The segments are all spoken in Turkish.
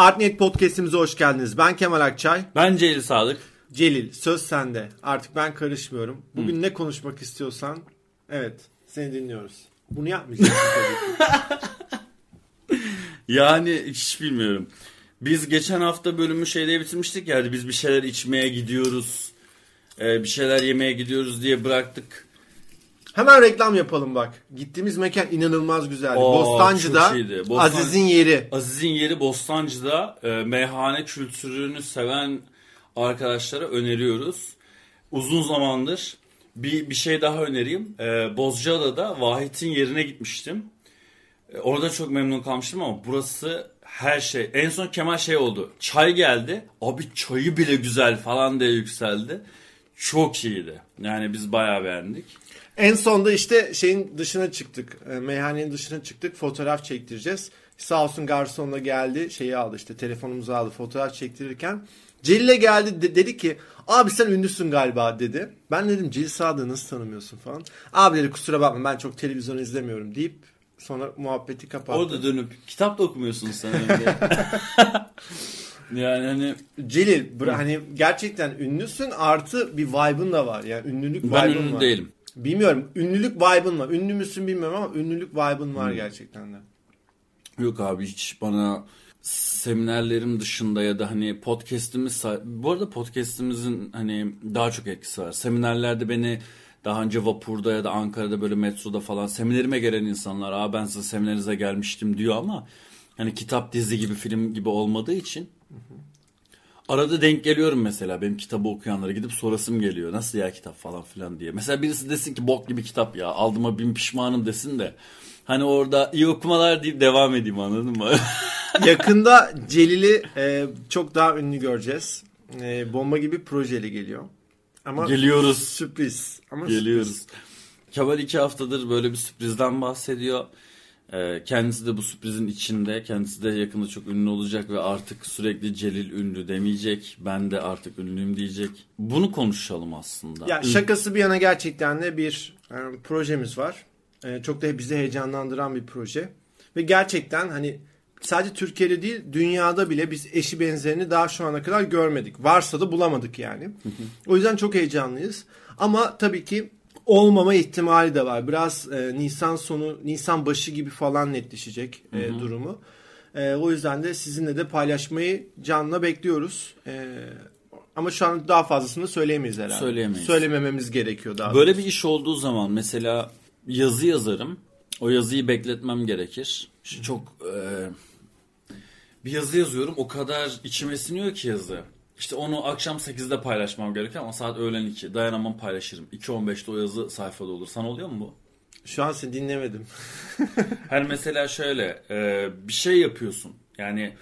Artnet Podcast'imize hoş geldiniz. Ben Kemal Akçay. Ben Celil Sadık. Celil söz sende. Artık ben karışmıyorum. Bugün Hı. ne konuşmak istiyorsan evet seni dinliyoruz. Bunu yapmayacağız. yani hiç bilmiyorum. Biz geçen hafta bölümü şeyde bitirmiştik yani biz bir şeyler içmeye gidiyoruz. bir şeyler yemeye gidiyoruz diye bıraktık. Hemen reklam yapalım bak. Gittiğimiz mekan inanılmaz güzeldi. Oo, Bostancı'da Bostan... Aziz'in yeri. Aziz'in yeri Bostancı'da e, meyhane kültürünü seven arkadaşlara öneriyoruz. Uzun zamandır bir, bir şey daha önereyim. E, Bozcaada'da Vahit'in yerine gitmiştim. E, orada çok memnun kalmıştım ama burası her şey. En son Kemal şey oldu. Çay geldi. Abi çayı bile güzel falan diye yükseldi. Çok iyiydi. Yani biz bayağı beğendik. En sonda işte şeyin dışına çıktık. E, meyhanenin dışına çıktık. Fotoğraf çektireceğiz. Sağ olsun garsonla geldi. Şeyi aldı işte telefonumuzu aldı fotoğraf çektirirken. Celil'e geldi de, dedi ki abi sen ünlüsün galiba dedi. Ben dedim Celil Sadık'ı nasıl tanımıyorsun falan. Abi dedi kusura bakma ben çok televizyon izlemiyorum deyip sonra muhabbeti kapattı. Orada dönüp kitap da okumuyorsun sen Yani hani Celil hani gerçekten ünlüsün artı bir vibe'ın da var. Yani ünlülük vibe'ın var. Ben ünlü değilim. Bilmiyorum. Ünlülük vibe'ın var. Ünlü müsün bilmiyorum ama ünlülük vibe'ın var hmm. gerçekten de. Yok abi hiç bana seminerlerim dışında ya da hani podcast'imiz bu arada podcast'imizin hani daha çok etkisi var. Seminerlerde beni daha önce vapurda ya da Ankara'da böyle metroda falan seminerime gelen insanlar aa ben size seminerinize gelmiştim diyor ama hani kitap dizi gibi film gibi olmadığı için hı hı. Arada denk geliyorum mesela benim kitabı okuyanlara gidip sorasım geliyor. Nasıl ya kitap falan filan diye. Mesela birisi desin ki bok gibi kitap ya aldıma bin pişmanım desin de. Hani orada iyi okumalar deyip devam edeyim anladın mı? Yakında Celil'i e, çok daha ünlü göreceğiz. E, bomba gibi projeli geliyor. Ama Geliyoruz. Sürpriz. Ama Geliyoruz. Sürpriz. Kemal iki haftadır böyle bir sürprizden bahsediyor. Ee, kendisi de bu sürprizin içinde. Kendisi de yakında çok ünlü olacak ve artık sürekli Celil ünlü demeyecek. Ben de artık ünlüyüm diyecek. Bunu konuşalım aslında. Ya şakası bir yana gerçekten de bir yani, e, projemiz var. Ee, çok da bizi heyecanlandıran bir proje. Ve gerçekten hani sadece Türkiye'de değil dünyada bile biz eşi benzerini daha şu ana kadar görmedik. Varsa da bulamadık yani. o yüzden çok heyecanlıyız. Ama tabii ki olmama ihtimali de var. Biraz e, Nisan sonu, Nisan başı gibi falan netleşecek e, durumu. E, o yüzden de sizinle de paylaşmayı canla bekliyoruz. E, ama şu an daha fazlasını söyleyemeyiz herhalde. Söyleyemeyiz. Söylemememiz gerekiyor daha. Böyle doğrusu. bir iş olduğu zaman mesela yazı yazarım. O yazıyı bekletmem gerekir. Şu çok e, bir yazı yazıyorum. O kadar içime siniyor ki yazı. İşte onu akşam 8'de paylaşmam gerekiyor ama saat öğlen 2. Dayanamam paylaşırım. 2.15'te o yazı sayfada olur. Sana oluyor mu bu? Şu an seni dinlemedim. Her mesela şöyle e, bir şey yapıyorsun. Yani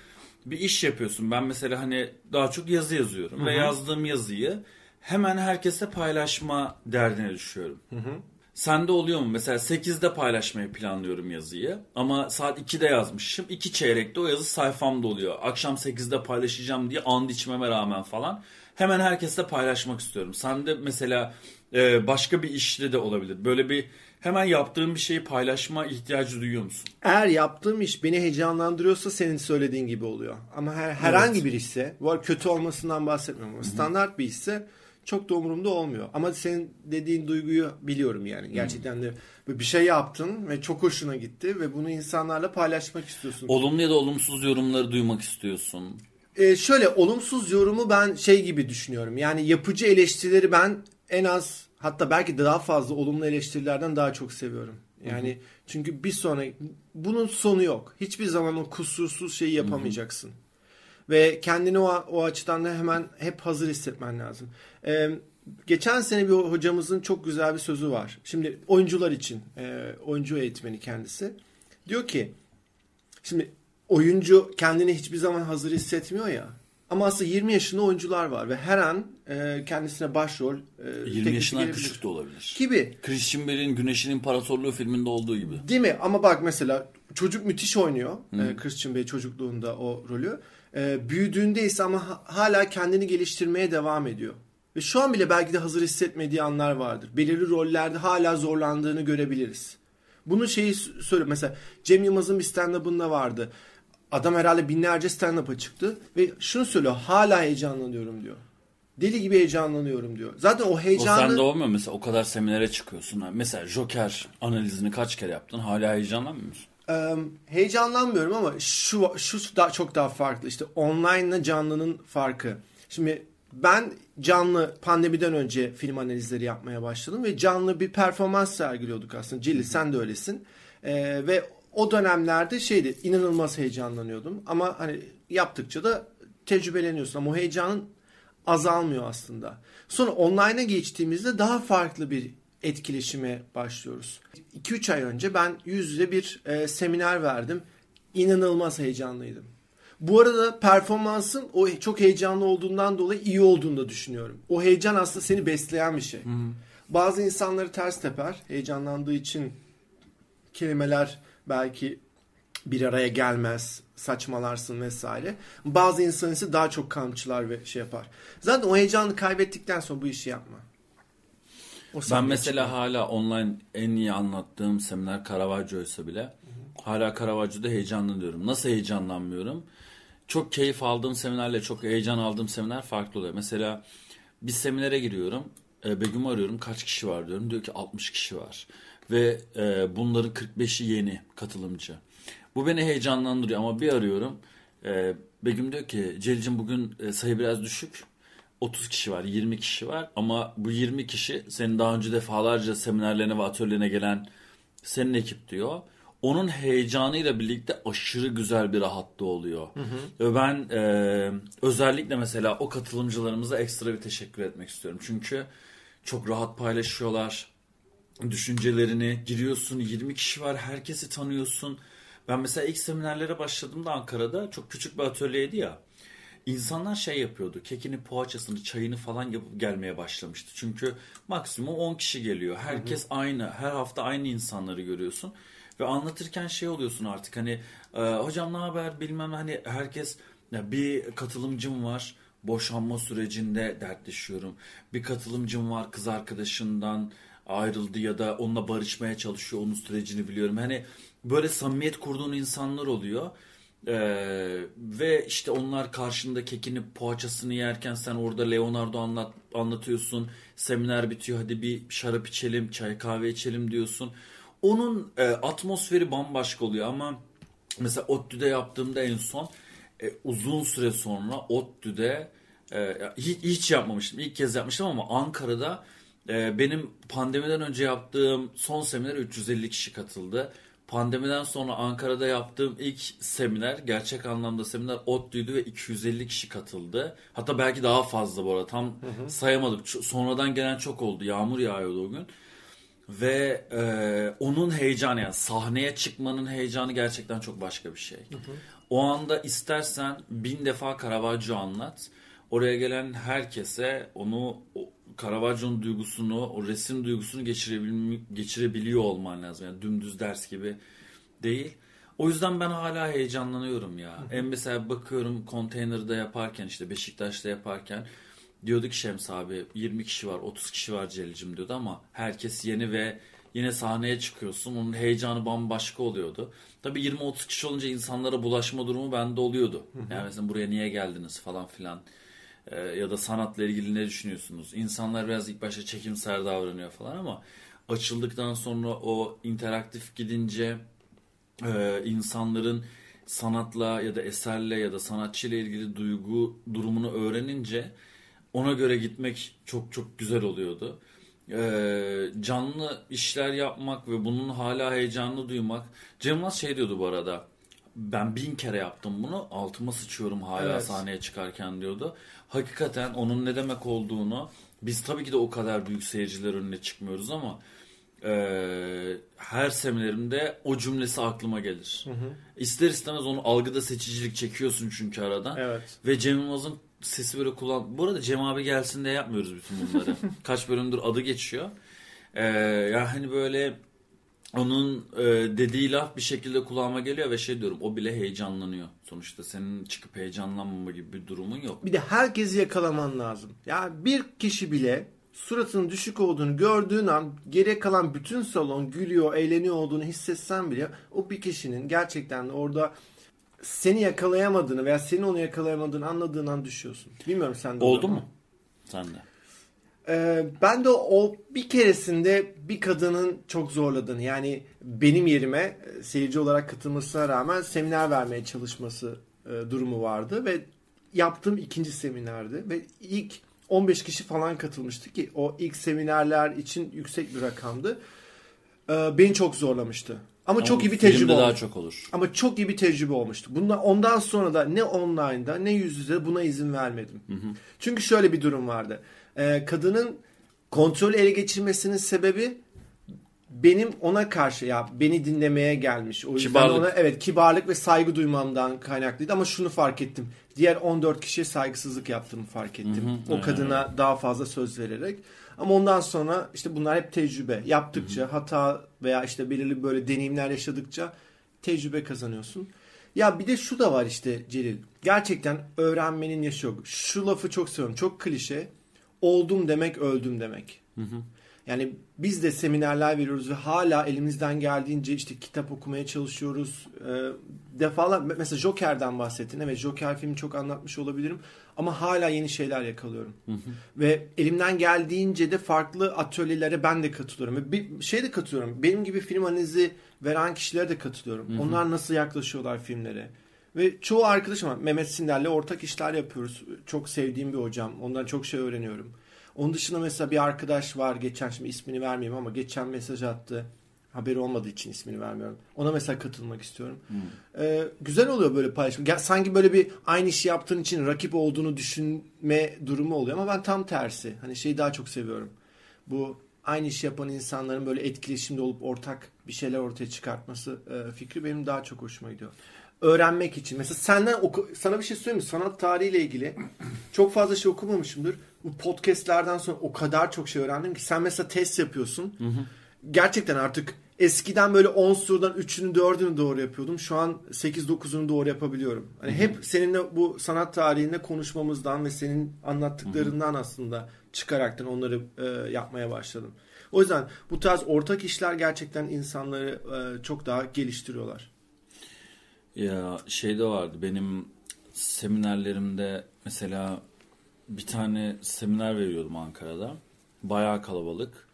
bir iş yapıyorsun. Ben mesela hani daha çok yazı yazıyorum. Hı-hı. Ve yazdığım yazıyı hemen herkese paylaşma derdine düşüyorum. Hı hı. Sende oluyor mu? Mesela 8'de paylaşmayı planlıyorum yazıyı. Ama saat 2'de yazmışım. 2 çeyrekte o yazı sayfamda oluyor. Akşam 8'de paylaşacağım diye and içmeme rağmen falan. Hemen herkesle paylaşmak istiyorum. Sende mesela e, başka bir işte de olabilir. Böyle bir hemen yaptığım bir şeyi paylaşma ihtiyacı duyuyor musun? Eğer yaptığım iş beni heyecanlandırıyorsa senin söylediğin gibi oluyor. Ama her, herhangi evet. bir işse, var kötü olmasından bahsetmiyorum ama standart bir işse çok da umurumda olmuyor. Ama senin dediğin duyguyu biliyorum yani. Gerçekten de bir şey yaptın ve çok hoşuna gitti ve bunu insanlarla paylaşmak istiyorsun. Olumlu ya da olumsuz yorumları duymak istiyorsun. Ee, şöyle olumsuz yorumu ben şey gibi düşünüyorum. Yani yapıcı eleştirileri ben en az hatta belki de daha fazla olumlu eleştirilerden daha çok seviyorum. Yani Hı-hı. çünkü bir sonra bunun sonu yok. Hiçbir zaman o kusursuz şeyi yapamayacaksın. Hı-hı. Ve kendini o, o açıdan da hemen hep hazır hissetmen lazım. Ee, geçen sene bir hocamızın çok güzel bir sözü var. Şimdi oyuncular için, e, oyuncu eğitmeni kendisi. Diyor ki, şimdi oyuncu kendini hiçbir zaman hazır hissetmiyor ya. Ama aslında 20 yaşında oyuncular var ve her an e, kendisine başrol e, 20 yaşından küçük de olabilir. Gibi. Christian Bale'in Güneşin İmparatorluğu filminde olduğu gibi. Değil mi? Ama bak mesela çocuk müthiş oynuyor. E, Christian Bale çocukluğunda o rolü. E, büyüdüğünde ise ama hala kendini geliştirmeye devam ediyor. Ve şu an bile belki de hazır hissetmediği anlar vardır. Belirli rollerde hala zorlandığını görebiliriz. Bunu şeyi söyle mesela Cem Yılmaz'ın bir stand-up'ında vardı. adam herhalde binlerce stand-up'a çıktı ve şunu söylüyor hala heyecanlanıyorum diyor. Deli gibi heyecanlanıyorum diyor. Zaten o heyecanı... O sende olmuyor mesela o kadar seminere çıkıyorsun. Mesela Joker analizini kaç kere yaptın hala heyecanlanmıyor musun? Heyecanlanmıyorum ama şu şu daha çok daha farklı. İşte online ile canlının farkı. Şimdi ben canlı pandemiden önce film analizleri yapmaya başladım ve canlı bir performans sergiliyorduk aslında. Cilli sen de öylesin. Ee, ve o dönemlerde şeydi inanılmaz heyecanlanıyordum ama hani yaptıkça da tecrübeleniyorsun ama o heyecanın azalmıyor aslında. Sonra online'a geçtiğimizde daha farklı bir etkileşime başlıyoruz. 2-3 ay önce ben yüz yüze bir e, seminer verdim. İnanılmaz heyecanlıydım. Bu arada performansın o çok heyecanlı olduğundan dolayı iyi olduğunu da düşünüyorum. O heyecan aslında seni besleyen bir şey. Hı hı. Bazı insanları ters teper. Heyecanlandığı için kelimeler belki bir araya gelmez, saçmalarsın vesaire. Bazı insan ise daha çok kamçılar ve şey yapar. Zaten o heyecanı kaybettikten sonra bu işi yapma. Ben mesela çıkma. hala online en iyi anlattığım seminer Caravaggio ise bile hı hı. hala Caravaggio'da heyecanlanıyorum. Nasıl heyecanlanmıyorum? Çok keyif aldığım seminerle çok heyecan aldığım seminer farklı oluyor. Mesela bir seminere giriyorum. E, Begüm'ü arıyorum. Kaç kişi var diyorum. Diyor ki 60 kişi var. Ve e, bunların 45'i yeni katılımcı. Bu beni heyecanlandırıyor ama bir arıyorum. E, Begüm diyor ki Celil'cim bugün e, sayı biraz düşük. 30 kişi var, 20 kişi var ama bu 20 kişi senin daha önce defalarca seminerlerine ve atölyelerine gelen senin ekip diyor. Onun heyecanıyla birlikte aşırı güzel bir rahatlığı oluyor. Hı hı. Ve ben e, özellikle mesela o katılımcılarımıza ekstra bir teşekkür etmek istiyorum. Çünkü çok rahat paylaşıyorlar düşüncelerini. Giriyorsun 20 kişi var herkesi tanıyorsun. Ben mesela ilk seminerlere başladığımda Ankara'da çok küçük bir atölyeydi ya. İnsanlar şey yapıyordu. Kekini, poğaçasını, çayını falan yapıp gelmeye başlamıştı. Çünkü maksimum 10 kişi geliyor. Herkes hı hı. aynı. Her hafta aynı insanları görüyorsun. Ve anlatırken şey oluyorsun artık hani e, hocam ne haber bilmem hani herkes ya bir katılımcım var boşanma sürecinde dertleşiyorum. Bir katılımcım var kız arkadaşından ayrıldı ya da onunla barışmaya çalışıyor onun sürecini biliyorum. Hani böyle samimiyet kurduğun insanlar oluyor. Ee, ve işte onlar karşında kekini poğaçasını yerken sen orada Leonardo anlat, anlatıyorsun. Seminer bitiyor hadi bir şarap içelim, çay kahve içelim diyorsun. Onun e, atmosferi bambaşka oluyor ama mesela ODTÜ'de yaptığımda en son e, uzun süre sonra ODTÜ'de e, hiç, hiç yapmamıştım. İlk kez yapmıştım ama Ankara'da e, benim pandemiden önce yaptığım son seminer 350 kişi katıldı. Pandemiden sonra Ankara'da yaptığım ilk seminer, gerçek anlamda seminer ODTÜ'ydü ve 250 kişi katıldı. Hatta belki daha fazla bu arada tam hı hı. sayamadık. Sonradan gelen çok oldu. Yağmur yağıyordu o gün. Ve e, onun heyecanı yani sahneye çıkmanın heyecanı gerçekten çok başka bir şey. Hı hı. O anda istersen bin defa Caravaggio anlat. Oraya gelen herkese onu Caravaggio'nun duygusunu, o resim duygusunu geçirebil geçirebiliyor olman lazım. Yani dümdüz ders gibi değil. O yüzden ben hala heyecanlanıyorum ya. En mesela bakıyorum konteynerde yaparken işte Beşiktaş'ta yaparken diyordu ki Şems abi 20 kişi var 30 kişi var Celil'cim diyordu ama herkes yeni ve yine sahneye çıkıyorsun. Onun heyecanı bambaşka oluyordu. Tabii 20-30 kişi olunca insanlara bulaşma durumu bende oluyordu. Yani mesela buraya niye geldiniz falan filan. Ee, ya da sanatla ilgili ne düşünüyorsunuz? İnsanlar biraz ilk başta çekimser davranıyor falan ama açıldıktan sonra o interaktif gidince e, insanların sanatla ya da eserle ya da sanatçıyla ilgili duygu durumunu öğrenince ona göre gitmek çok çok güzel oluyordu. Ee, canlı işler yapmak ve bunun hala heyecanlı duymak. Cem şey diyordu bu arada. Ben bin kere yaptım bunu. Altıma sıçıyorum hala evet. sahneye çıkarken diyordu. Hakikaten onun ne demek olduğunu biz tabii ki de o kadar büyük seyirciler önüne çıkmıyoruz ama e, her seminerimde o cümlesi aklıma gelir. Hı hı. İster istemez onu algıda seçicilik çekiyorsun çünkü aradan. Evet. Ve Cem Yılmaz'ın sesi böyle kullan. Bu arada Cem abi gelsin de yapmıyoruz bütün bunları. Kaç bölümdür adı geçiyor. Ee, yani hani böyle onun e, dediği laf bir şekilde kulağıma geliyor ve şey diyorum o bile heyecanlanıyor. Sonuçta senin çıkıp heyecanlanmama gibi bir durumun yok. Bir de herkesi yakalaman lazım. Yani bir kişi bile suratının düşük olduğunu gördüğün an geriye kalan bütün salon gülüyor, eğleniyor olduğunu hissetsen bile o bir kişinin gerçekten orada seni yakalayamadığını veya senin onu yakalayamadığını anladığın an düşüyorsun. Bilmiyorum sen de Oldu mu? Sen de. Ee, ben de o bir keresinde bir kadının çok zorladığını yani benim yerime e, seyirci olarak katılmasına rağmen seminer vermeye çalışması e, durumu vardı ve yaptığım ikinci seminerdi ve ilk 15 kişi falan katılmıştı ki o ilk seminerler için yüksek bir rakamdı. Ee, beni çok zorlamıştı. Ama, Ama çok iyi bir tecrübe daha olmuştu. çok olur. Ama çok iyi bir tecrübe olmuştu. Bundan, ondan sonra da ne online'da ne yüz yüze buna izin vermedim. Çünkü şöyle bir durum vardı. Ee, kadının kontrolü ele geçirmesinin sebebi benim ona karşı ya beni dinlemeye gelmiş. O yüzden Kibarlık. ona evet kibarlık ve saygı duymamdan kaynaklıydı ama şunu fark ettim. Diğer 14 kişiye saygısızlık yaptığımı fark ettim. Hı hı, o kadına daha fazla söz vererek. Ama ondan sonra işte bunlar hep tecrübe. Yaptıkça hata veya işte belirli böyle deneyimler yaşadıkça tecrübe kazanıyorsun. Ya bir de şu da var işte Celil. Gerçekten öğrenmenin yaşı yok. Şu lafı çok seviyorum. Çok klişe. Oldum demek öldüm demek. Yani biz de seminerler veriyoruz ve hala elimizden geldiğince işte kitap okumaya çalışıyoruz. Ee, defalar mesela Joker'den bahsettin. Evet Joker filmi çok anlatmış olabilirim ama hala yeni şeyler yakalıyorum. Ve elimden geldiğince de farklı atölyelere ben de katılıyorum. Ve bir şey de katılıyorum. Benim gibi film analizi veren kişilere de katılıyorum. Onlar nasıl yaklaşıyorlar filmlere. Ve çoğu arkadaşım var. Mehmet Sinder'le ortak işler yapıyoruz. Çok sevdiğim bir hocam. Ondan çok şey öğreniyorum. Onun dışında mesela bir arkadaş var. Geçen şimdi ismini vermeyeyim ama geçen mesaj attı. Haberi olmadığı için ismini vermiyorum. Ona mesela katılmak istiyorum. Ee, güzel oluyor böyle paylaşım. Gel- Sanki böyle bir aynı işi yaptığın için rakip olduğunu düşünme durumu oluyor ama ben tam tersi. Hani şeyi daha çok seviyorum. Bu aynı işi yapan insanların böyle etkileşimde olup ortak bir şeyler ortaya çıkartması e, fikri benim daha çok hoşuma gidiyor. Öğrenmek için. Mesela senden oku- sana bir şey söyleyeyim mi? Sanat tarihiyle ilgili çok fazla şey okumamışımdır. Bu podcastlerden sonra o kadar çok şey öğrendim ki sen mesela test yapıyorsun. Gerçekten artık eskiden böyle 10 sorudan 3'ünü 4'ünü doğru yapıyordum. Şu an 8-9'unu doğru yapabiliyorum. Hani hep seninle bu sanat tarihinde konuşmamızdan ve senin anlattıklarından aslında çıkaraktan onları e, yapmaya başladım. O yüzden bu tarz ortak işler gerçekten insanları e, çok daha geliştiriyorlar. Ya şey de vardı benim seminerlerimde mesela bir tane seminer veriyordum Ankara'da. Bayağı kalabalık.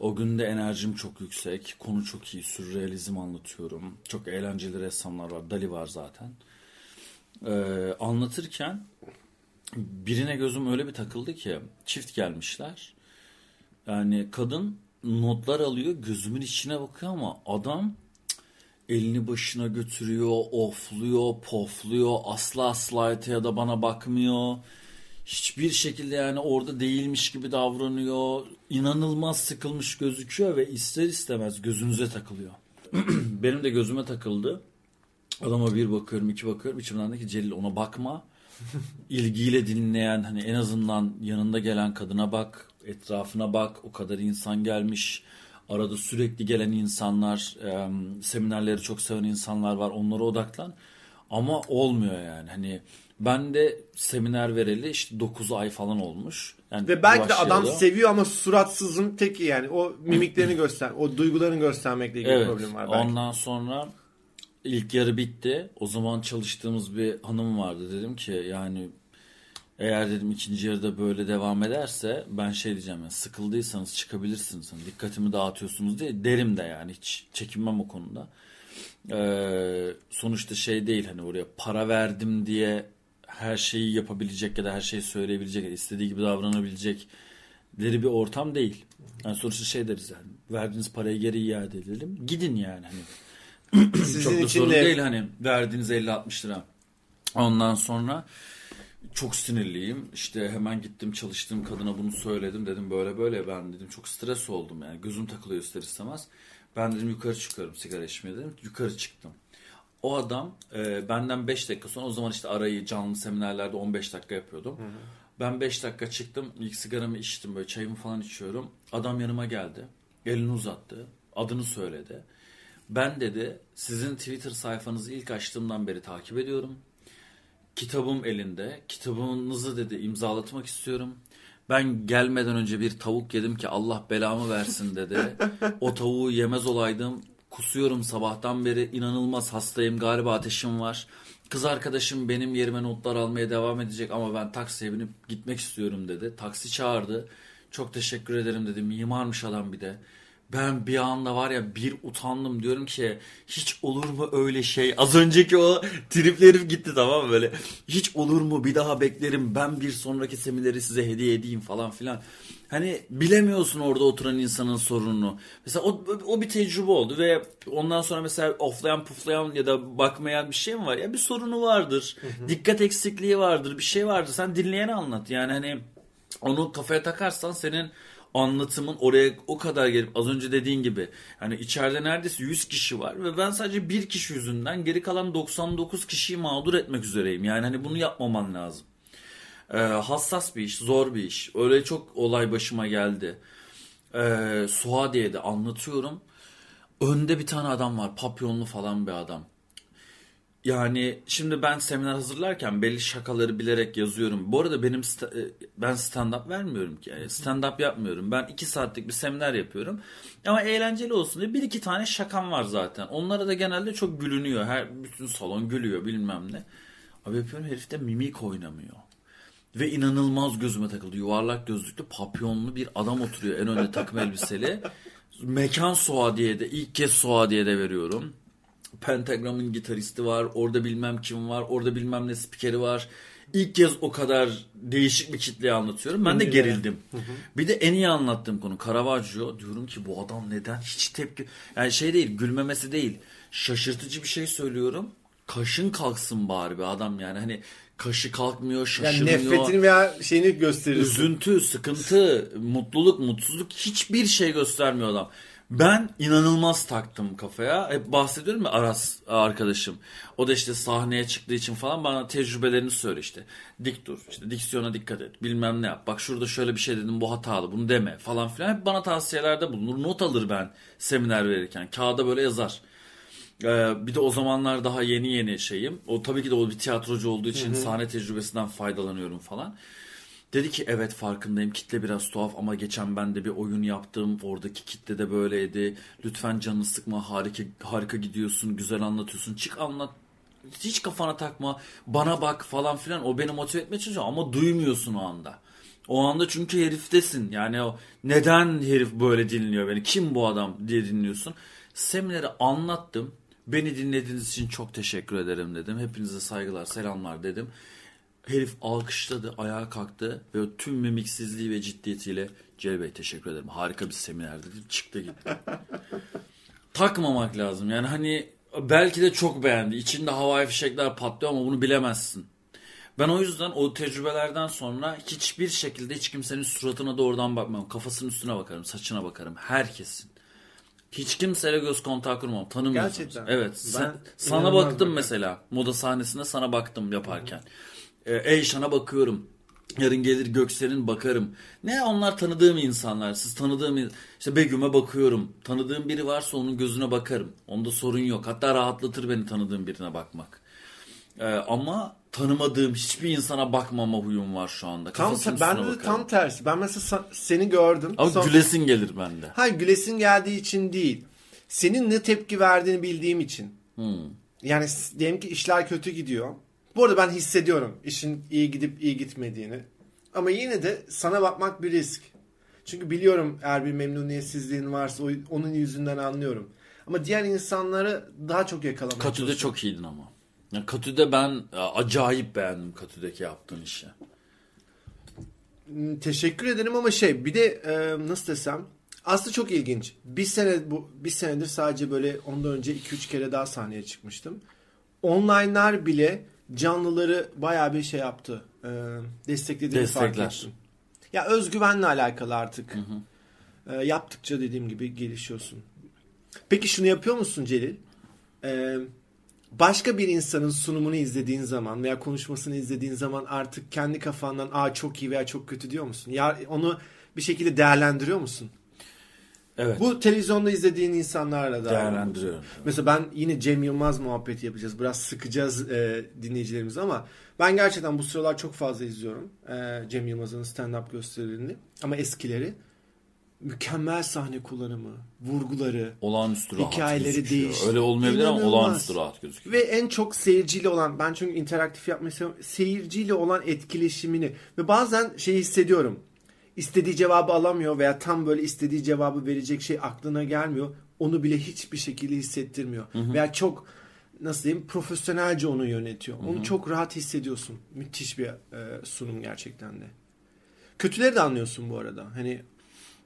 O gün de enerjim çok yüksek. Konu çok iyi. Sürrealizm anlatıyorum. Çok eğlenceli ressamlar var. Dali var zaten. Ee, anlatırken birine gözüm öyle bir takıldı ki çift gelmişler. Yani kadın notlar alıyor gözümün içine bakıyor ama adam elini başına götürüyor, ofluyor, pofluyor, asla asla ya da bana bakmıyor. Hiçbir şekilde yani orada değilmiş gibi davranıyor. İnanılmaz sıkılmış gözüküyor ve ister istemez gözünüze takılıyor. Benim de gözüme takıldı. Adama bir bakıyorum, iki bakıyorum. İçimden de ki Celil ona bakma. İlgiyle dinleyen hani en azından yanında gelen kadına bak, etrafına bak. O kadar insan gelmiş. Arada sürekli gelen insanlar, e, seminerleri çok seven insanlar var. Onlara odaklan. Ama olmuyor yani. Hani ben de seminer vereli işte 9 ay falan olmuş. Yani Ve belki de adam seviyor ama suratsızın teki yani. O mimiklerini göster, o duygularını göstermekle ilgili Evet. problem var belki. Ondan sonra ilk yarı bitti. O zaman çalıştığımız bir hanım vardı. Dedim ki yani eğer dedim ikinci yarıda böyle devam ederse ben şey diyeceğim yani sıkıldıysanız çıkabilirsiniz. Hani dikkatimi dağıtıyorsunuz diye derim de yani hiç çekinmem o konuda. Ee, sonuçta şey değil hani oraya para verdim diye her şeyi yapabilecek ya da her şeyi söyleyebilecek istediği gibi davranabilecek leri bir ortam değil. Yani sonuçta şey deriz yani verdiğiniz parayı geri iade edelim. Gidin yani hani Sizin çok da sorun de değil hani verdiğiniz 50-60 lira. Ondan sonra çok sinirliyim. İşte hemen gittim çalıştığım kadına bunu söyledim. Dedim böyle böyle ben dedim çok stres oldum yani. Gözüm takılıyor ister istemez. Ben dedim yukarı çıkıyorum sigara içmeye dedim. Yukarı çıktım. O adam e, benden 5 dakika sonra o zaman işte arayı canlı seminerlerde 15 dakika yapıyordum. Ben 5 dakika çıktım. ilk sigaramı içtim böyle çayımı falan içiyorum. Adam yanıma geldi. Elini uzattı. Adını söyledi. Ben dedi sizin Twitter sayfanızı ilk açtığımdan beri takip ediyorum. Kitabım elinde. Kitabınızı dedi imzalatmak istiyorum. Ben gelmeden önce bir tavuk yedim ki Allah belamı versin dedi. O tavuğu yemez olaydım Kusuyorum sabahtan beri inanılmaz hastayım galiba ateşim var. Kız arkadaşım benim yerime notlar almaya devam edecek ama ben taksiye binip gitmek istiyorum dedi. Taksi çağırdı. Çok teşekkür ederim dedim. Mimarmış adam bir de. Ben bir anda var ya bir utandım. Diyorum ki hiç olur mu öyle şey? Az önceki o triplerim gitti tamam mı? Böyle hiç olur mu? Bir daha beklerim. Ben bir sonraki semineri size hediye edeyim falan filan. Hani bilemiyorsun orada oturan insanın sorununu. Mesela o, o bir tecrübe oldu ve ondan sonra mesela oflayan puflayan ya da bakmayan bir şey mi var? Ya bir sorunu vardır. Hı hı. dikkat eksikliği vardır. Bir şey vardır. Sen dinleyene anlat. Yani hani onu kafaya takarsan senin anlatımın oraya o kadar gelip az önce dediğin gibi hani içeride neredeyse 100 kişi var ve ben sadece bir kişi yüzünden geri kalan 99 kişiyi mağdur etmek üzereyim. Yani hani bunu yapmaman lazım. Ee, hassas bir iş, zor bir iş. Öyle çok olay başıma geldi. Ee, Suadiye'de anlatıyorum. Önde bir tane adam var, papyonlu falan bir adam. Yani şimdi ben seminer hazırlarken belli şakaları bilerek yazıyorum. Bu arada benim sta- e, ben stand up vermiyorum ki. Yani stand up yapmıyorum. Ben iki saatlik bir seminer yapıyorum. Ama eğlenceli olsun diye bir iki tane şakam var zaten. Onlara da genelde çok gülünüyor. Her bütün salon gülüyor bilmem ne. Abi yapıyorum herif de mimik oynamıyor. Ve inanılmaz gözüme takıldı. Yuvarlak gözlüklü, papyonlu bir adam oturuyor en önde takım elbiseli. Mekan Suadiye'de ilk kez Suadiye'de veriyorum. Pentagram'ın gitaristi var. Orada bilmem kim var. Orada bilmem ne spikeri var. İlk kez o kadar değişik bir kitleye anlatıyorum. Ben de gerildim. Bir de en iyi anlattığım konu Caravaggio. Diyorum ki bu adam neden hiç tepki... Yani şey değil gülmemesi değil. Şaşırtıcı bir şey söylüyorum. Kaşın kalksın bari be adam yani. Hani kaşı kalkmıyor, şaşırmıyor. Yani nefretini veya şeyini gösterir. Üzüntü, sıkıntı, mutluluk, mutsuzluk hiçbir şey göstermiyor adam. Ben inanılmaz taktım kafaya. Hep bahsediyorum ya Aras arkadaşım. O da işte sahneye çıktığı için falan bana tecrübelerini söyle işte. Dik dur, işte diksiyona dikkat et, bilmem ne yap. Bak şurada şöyle bir şey dedim bu hatalı, bunu deme falan filan. Hep bana tavsiyelerde bulunur. Not alır ben seminer verirken. Kağıda böyle yazar. Ee, bir de o zamanlar daha yeni yeni şeyim. O tabii ki de o bir tiyatrocu olduğu için hı hı. sahne tecrübesinden faydalanıyorum falan. Dedi ki evet farkındayım kitle biraz tuhaf ama geçen ben de bir oyun yaptım. Oradaki kitle de böyleydi. Lütfen canını sıkma harika, harika gidiyorsun güzel anlatıyorsun. Çık anlat hiç kafana takma bana bak falan filan o beni motive etmeye çalışıyor ama duymuyorsun o anda. O anda çünkü heriftesin yani o neden herif böyle dinliyor beni kim bu adam diye dinliyorsun. Semineri anlattım beni dinlediğiniz için çok teşekkür ederim dedim hepinize saygılar selamlar dedim. Herif alkışladı, ayağa kalktı ve tüm mimiksizliği ve ciddiyetiyle Celal Bey teşekkür ederim. Harika bir seminer dedi. Çıktı gitti. Takmamak lazım. Yani hani belki de çok beğendi. İçinde havai fişekler patlıyor ama bunu bilemezsin. Ben o yüzden o tecrübelerden sonra hiçbir şekilde hiç kimsenin suratına doğrudan bakmam. Kafasının üstüne bakarım, saçına bakarım. Herkesin. Hiç kimseyle göz kontağı kurmam. Tanımıyorsun. Gerçekten. Evet. Sen, sana baktım bakarım. mesela. Moda sahnesinde sana baktım yaparken. Hı-hı. E, Eyşan'a bakıyorum. Yarın gelir Göksel'in bakarım. Ne onlar tanıdığım insanlar. Siz tanıdığım işte Begüm'e bakıyorum. Tanıdığım biri varsa onun gözüne bakarım. Onda sorun yok. Hatta rahatlatır beni tanıdığım birine bakmak. Ee, ama tanımadığım hiçbir insana bakmama huyum var şu anda. Tam ben de bakarım. tam tersi. Ben mesela seni gördüm. Ama Son... gülesin gelir bende. Hayır gülesin geldiği için değil. Senin ne tepki verdiğini bildiğim için. Hmm. Yani diyelim ki işler kötü gidiyor. Bu arada ben hissediyorum işin iyi gidip iyi gitmediğini. Ama yine de sana bakmak bir risk. Çünkü biliyorum eğer bir memnuniyetsizliğin varsa onun yüzünden anlıyorum. Ama diğer insanları daha çok yakalamaya Katü'de çok iyiydin ama. Yani Katü'de ben e, acayip beğendim Katü'deki yaptığın işi. Hmm, teşekkür ederim ama şey bir de e, nasıl desem aslında çok ilginç. Bir sene bu bir senedir sadece böyle ondan önce 2-3 kere daha sahneye çıkmıştım. Online'lar bile canlıları bayağı bir şey yaptı. E, desteklediğini fark ettim. Ya özgüvenle alakalı artık. Hı hı. E, yaptıkça dediğim gibi gelişiyorsun. Peki şunu yapıyor musun Celil? E, başka bir insanın sunumunu izlediğin zaman veya konuşmasını izlediğin zaman artık kendi kafandan aa çok iyi veya çok kötü diyor musun? Ya onu bir şekilde değerlendiriyor musun? Evet. Bu televizyonda izlediğin insanlarla da değerlendiriyorum. Mesela ben yine Cem Yılmaz muhabbeti yapacağız. Biraz sıkacağız e, dinleyicilerimizi ama ben gerçekten bu sıralar çok fazla izliyorum. E, Cem Yılmaz'ın stand-up gösterilerini ama eskileri. mükemmel sahne kullanımı, vurguları, olağanüstü rahat hikayeleri gözüküyor. değiş. Öyle olmayabilir ama olağanüstü rahat gözüküyor. Ve en çok seyirciyle olan ben çünkü interaktif yapmayı seviyorum. Seyirciyle olan etkileşimini ve bazen şey hissediyorum. İstediği cevabı alamıyor veya tam böyle istediği cevabı verecek şey aklına gelmiyor. Onu bile hiçbir şekilde hissettirmiyor. Veya çok nasıl diyeyim profesyonelce onu yönetiyor. Onu çok rahat hissediyorsun. Müthiş bir e, sunum gerçekten de. Kötüleri de anlıyorsun bu arada. Hani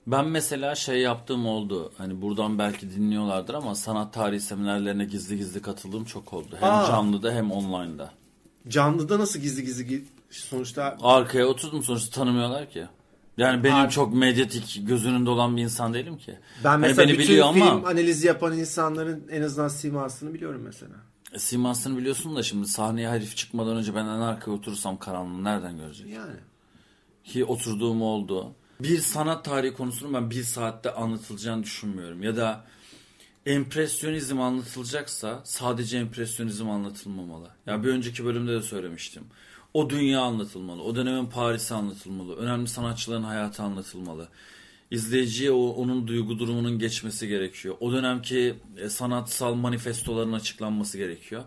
Ben mesela şey yaptığım oldu. Hani buradan belki dinliyorlardır ama sanat tarihi seminerlerine gizli gizli katıldığım çok oldu. Hem Aa. canlıda hem online'da. canlıda nasıl gizli gizli gi- sonuçta Arkaya oturdum sonuçta tanımıyorlar ki. Yani benim Abi- çok medyatik göz önünde olan bir insan değilim ki. ben Hani mesela beni bütün biliyor film ama analizi yapan insanların en azından simasını biliyorum mesela. simasını biliyorsun da şimdi sahneye herif çıkmadan önce ben en arkaya oturursam karanlığı nereden görecek? Yani. Ki oturduğum oldu. Bir sanat tarihi konusunu ben bir saatte anlatılacağını düşünmüyorum. Ya da empresyonizm anlatılacaksa sadece empresyonizm anlatılmamalı. Ya bir önceki bölümde de söylemiştim. O dünya anlatılmalı. O dönemin Paris'i anlatılmalı. Önemli sanatçıların hayatı anlatılmalı. İzleyiciye o, onun duygu durumunun geçmesi gerekiyor. O dönemki e, sanatsal manifestoların açıklanması gerekiyor.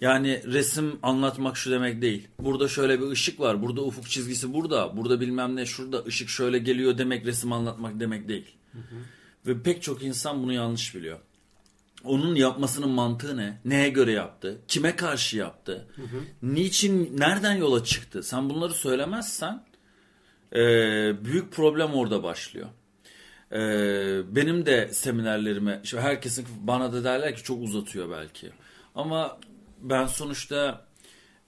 Yani resim anlatmak şu demek değil. Burada şöyle bir ışık var. Burada ufuk çizgisi burada. Burada bilmem ne şurada ışık şöyle geliyor demek resim anlatmak demek değil. Ve pek çok insan bunu yanlış biliyor. Onun yapmasının mantığı ne? Neye göre yaptı? Kime karşı yaptı? Niçin, nereden yola çıktı? Sen bunları söylemezsen e, büyük problem orada başlıyor. E, benim de seminerlerime, şimdi herkesin bana da derler ki çok uzatıyor belki. Ama ben sonuçta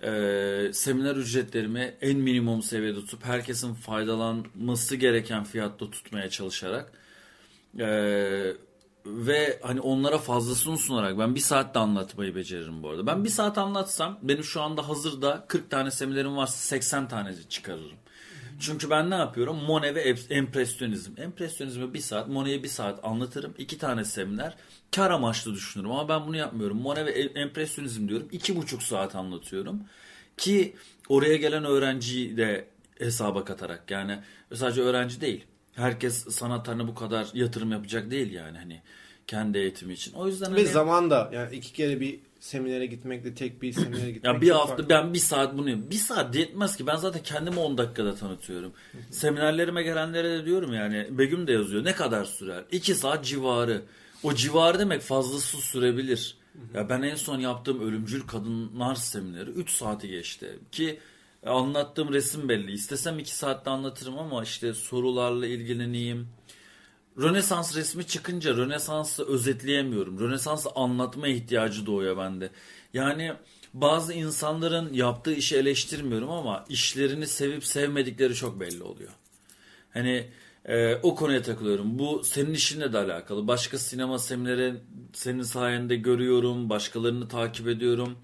e, seminer ücretlerimi en minimum seviyede tutup herkesin faydalanması gereken fiyatta tutmaya çalışarak e, ve hani onlara fazlasını sunarak ben bir saatte anlatmayı beceririm bu arada. Ben bir saat anlatsam benim şu anda hazırda 40 tane seminerim varsa 80 tane çıkarırım. Çünkü ben ne yapıyorum? Monet ve empresyonizm. Empresyonizmi bir saat, Monet'i bir saat anlatırım. iki tane seminer. Kar amaçlı düşünürüm ama ben bunu yapmıyorum. Monet ve empresyonizm diyorum. iki buçuk saat anlatıyorum. Ki oraya gelen öğrenciyi de hesaba katarak yani sadece öğrenci değil. Herkes sanat bu kadar yatırım yapacak değil yani hani kendi eğitimi için. O yüzden Ve hani, zaman da yani iki kere bir seminere gitmekle tek bir seminere gitmek. ya bir hafta farklı. ben bir saat bunu yapıyorum. Bir saat yetmez ki ben zaten kendimi 10 dakikada tanıtıyorum. Seminerlerime gelenlere de diyorum yani Begüm de yazıyor ne kadar sürer? 2 saat civarı. O civarı demek fazlası sürebilir. Ya ben en son yaptığım ölümcül kadınlar semineri 3 saati geçti. Ki anlattığım resim belli. İstesem 2 saatte anlatırım ama işte sorularla ilgileneyim. Rönesans resmi çıkınca Rönesans'ı özetleyemiyorum. Rönesans'ı anlatma ihtiyacı doğuyor bende. Yani bazı insanların yaptığı işi eleştirmiyorum ama işlerini sevip sevmedikleri çok belli oluyor. Hani e, o konuya takılıyorum. Bu senin işinle de alakalı. Başka sinema semineri senin sayende görüyorum. Başkalarını takip ediyorum.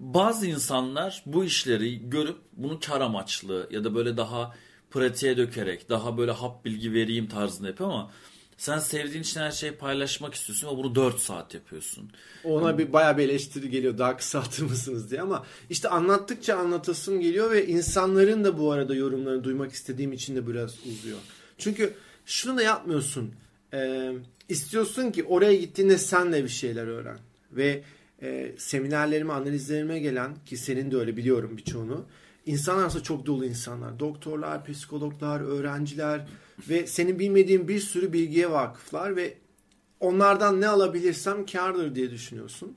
Bazı insanlar bu işleri görüp bunu kar amaçlı ya da böyle daha pratiğe dökerek daha böyle hap bilgi vereyim tarzında yapıyor ama sen sevdiğin için her şeyi paylaşmak istiyorsun ama bunu 4 saat yapıyorsun. Ona bir bayağı bir eleştiri geliyor daha kısaltır mısınız diye ama işte anlattıkça anlatasım geliyor ve insanların da bu arada yorumlarını duymak istediğim için de biraz uzuyor. Çünkü şunu da yapmıyorsun. Ee, istiyorsun ki oraya gittiğinde sen de bir şeyler öğren. Ve e, seminerlerime, analizlerime gelen ki senin de öyle biliyorum birçoğunu. İnsanlar aslında çok dolu insanlar. Doktorlar, psikologlar, öğrenciler ve senin bilmediğin bir sürü bilgiye vakıflar ve onlardan ne alabilirsem kardır diye düşünüyorsun.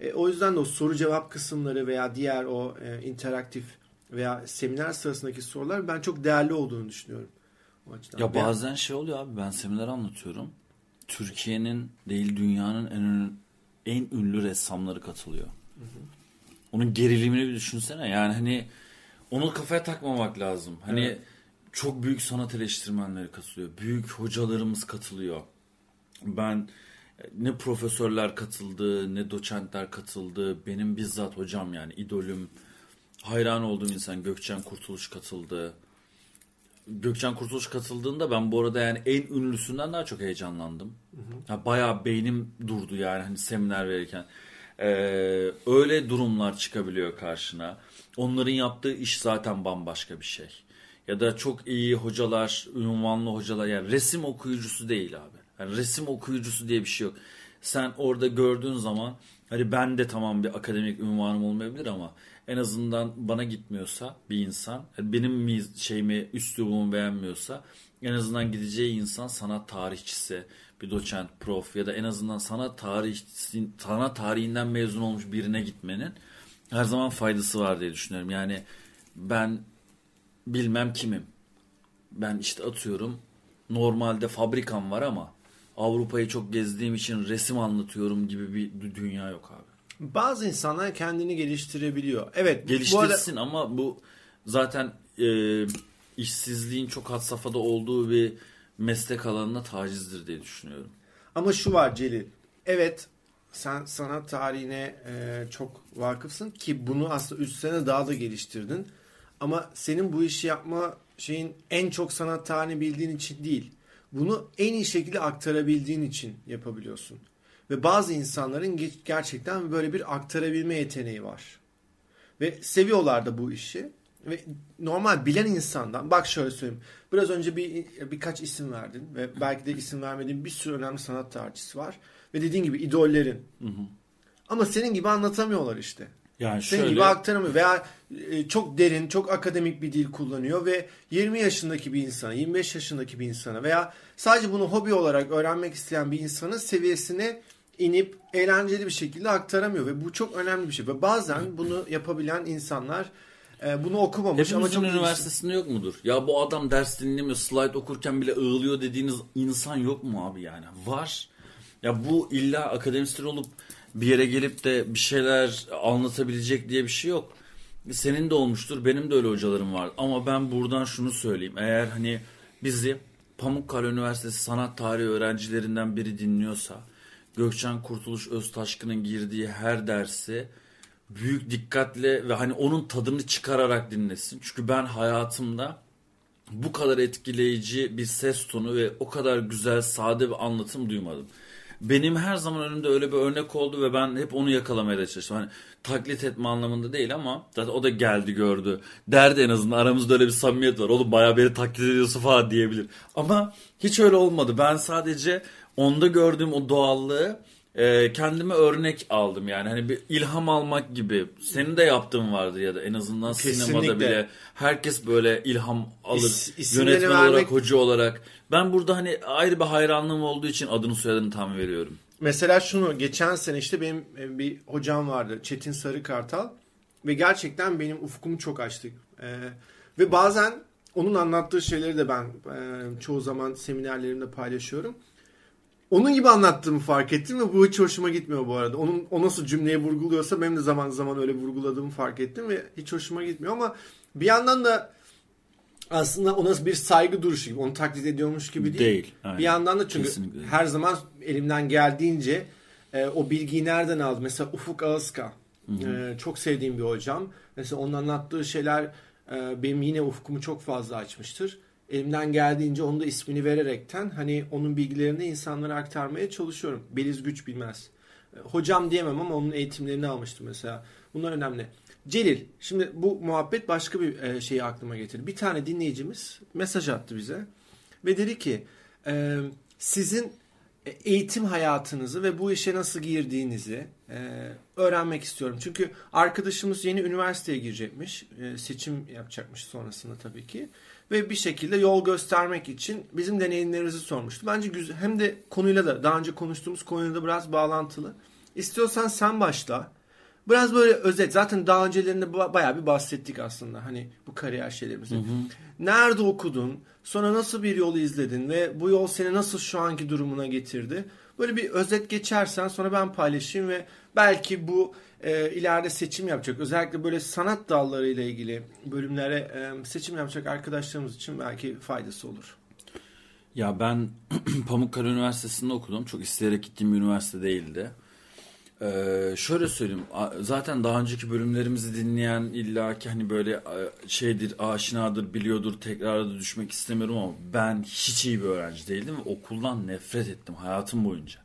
E, o yüzden de o soru cevap kısımları veya diğer o e, interaktif veya seminer sırasındaki sorular ben çok değerli olduğunu düşünüyorum. O açıdan. Ya bazen şey oluyor abi ben seminer anlatıyorum. Türkiye'nin değil dünyanın en en ünlü ressamları katılıyor. Onun gerilimini bir düşünsene. Yani hani onu kafaya takmamak lazım. Hani Evet. çok büyük sanat eleştirmenleri katılıyor. Büyük hocalarımız katılıyor. Ben ne profesörler katıldı, ne doçentler katıldı. Benim bizzat hocam yani idolüm, hayran olduğum insan Gökçen Kurtuluş katıldı. Gökçen Kurtuluş katıldığında ben bu arada yani en ünlüsünden daha çok heyecanlandım. Ya bayağı beynim durdu yani hani seminer verirken. Ee, öyle durumlar çıkabiliyor karşına. Onların yaptığı iş zaten bambaşka bir şey. ya da çok iyi hocalar, ünvanlı hocalar yani resim okuyucusu değil abi. Yani resim okuyucusu diye bir şey yok. Sen orada gördüğün zaman hani ben de tamam bir akademik ünvanım olmayabilir ama en azından bana gitmiyorsa bir insan benim mi şeyimi üslubumu beğenmiyorsa en azından gideceği insan sanat tarihçisi bir doçent, prof ya da en azından sanat tarih sanat tarihinden mezun olmuş birine gitmenin her zaman faydası var diye düşünüyorum. Yani ben bilmem kimim. Ben işte atıyorum normalde fabrikam var ama Avrupa'yı çok gezdiğim için resim anlatıyorum gibi bir dünya yok abi. Bazı insanlar kendini geliştirebiliyor. Evet. Geliştirsin bu arada... ama bu zaten e, işsizliğin çok had safhada olduğu bir meslek alanına tacizdir diye düşünüyorum. Ama şu var Celil. Evet sen sanat tarihine e, çok vakıfsın ki bunu aslında üst sene daha da geliştirdin. Ama senin bu işi yapma şeyin en çok sanat tarihini bildiğin için değil. Bunu en iyi şekilde aktarabildiğin için yapabiliyorsun. Ve bazı insanların gerçekten böyle bir aktarabilme yeteneği var. Ve seviyorlar da bu işi. Ve normal bilen insandan bak şöyle söyleyeyim. Biraz önce bir birkaç isim verdin ve belki de isim vermediğin bir sürü önemli sanat tarihçisi var. Ve dediğin gibi idollerin. Hı hı. Ama senin gibi anlatamıyorlar işte. Yani Senin şöyle... gibi aktaramıyor veya e, çok derin, çok akademik bir dil kullanıyor ve 20 yaşındaki bir insana, 25 yaşındaki bir insana veya sadece bunu hobi olarak öğrenmek isteyen bir insanın seviyesine inip eğlenceli bir şekilde aktaramıyor ve bu çok önemli bir şey. Ve bazen bunu yapabilen insanlar e, bunu okumamış Hepimizin ama çok üniversitesinde yok mudur? Ya bu adam ders dinlemiyor, slide okurken bile ağlıyor dediğiniz insan yok mu abi yani? Var. Ya bu illa akademisyen olup bir yere gelip de bir şeyler anlatabilecek diye bir şey yok. Senin de olmuştur, benim de öyle hocalarım var. Ama ben buradan şunu söyleyeyim. Eğer hani bizi Pamukkale Üniversitesi sanat tarihi öğrencilerinden biri dinliyorsa Gökçen Kurtuluş Öztaşkın'ın girdiği her dersi büyük dikkatle ve hani onun tadını çıkararak dinlesin. Çünkü ben hayatımda bu kadar etkileyici bir ses tonu ve o kadar güzel sade bir anlatım duymadım benim her zaman önümde öyle bir örnek oldu ve ben hep onu yakalamaya çalıştım. Hani taklit etme anlamında değil ama zaten o da geldi gördü. Derdi en azından aramızda öyle bir samimiyet var. Oğlum bayağı beni taklit ediyorsun falan diyebilir. Ama hiç öyle olmadı. Ben sadece onda gördüğüm o doğallığı e, kendime örnek aldım yani hani bir ilham almak gibi senin de yaptığın vardı ya da en azından Kesinlikle. sinemada bile herkes böyle ilham alır İs, yönetmen vermek... olarak hoca olarak ben burada hani ayrı bir hayranlığım olduğu için adını soyadını tam veriyorum. Mesela şunu geçen sene işte benim e, bir hocam vardı Çetin Sarı Kartal ve gerçekten benim ufkumu çok açtı. Ee, ve bazen onun anlattığı şeyleri de ben e, çoğu zaman seminerlerimde paylaşıyorum onun gibi anlattığımı fark ettim ve bu hiç hoşuma gitmiyor bu arada. Onun o nasıl cümleyi vurguluyorsa benim de zaman zaman öyle vurguladığımı fark ettim ve hiç hoşuma gitmiyor ama bir yandan da aslında ona bir saygı duruşu gibi. Onu taklit ediyormuş gibi değil. Değil. Aynen. Bir yandan da çünkü Kesinlikle. her zaman elimden geldiğince e, o bilgiyi nereden aldım? Mesela Ufuk Ağızka. E, çok sevdiğim bir hocam. Mesela onun anlattığı şeyler e, benim yine ufkumu çok fazla açmıştır elimden geldiğince onun da ismini vererekten hani onun bilgilerini insanlara aktarmaya çalışıyorum. Beliz güç bilmez. E, hocam diyemem ama onun eğitimlerini almıştım mesela. Bunlar önemli. Celil, şimdi bu muhabbet başka bir e, şeyi aklıma getirdi. Bir tane dinleyicimiz mesaj attı bize ve dedi ki e, sizin eğitim hayatınızı ve bu işe nasıl girdiğinizi öğrenmek istiyorum. Çünkü arkadaşımız yeni üniversiteye girecekmiş, seçim yapacakmış sonrasında tabii ki ve bir şekilde yol göstermek için bizim deneyimlerimizi sormuştu. Bence güzel hem de konuyla da daha önce konuştuğumuz konuyla da biraz bağlantılı. İstiyorsan sen başla. Biraz böyle özet. Zaten daha öncelerinde bayağı bir bahsettik aslında. Hani bu kariyer şeylerimizi. Nerede okudun? Sonra nasıl bir yolu izledin? Ve bu yol seni nasıl şu anki durumuna getirdi? Böyle bir özet geçersen sonra ben paylaşayım ve belki bu e, ileride seçim yapacak özellikle böyle sanat dalları ile ilgili bölümlere e, seçim yapacak arkadaşlarımız için belki faydası olur. Ya ben Pamukkale Üniversitesi'nde okudum. Çok isteyerek gittiğim bir üniversite değildi. Ee, şöyle söyleyeyim. Zaten daha önceki bölümlerimizi dinleyen illaki hani böyle şeydir, aşinadır, biliyordur, tekrarda düşmek istemiyorum ama ben hiç iyi bir öğrenci değildim ve okuldan nefret ettim hayatım boyunca.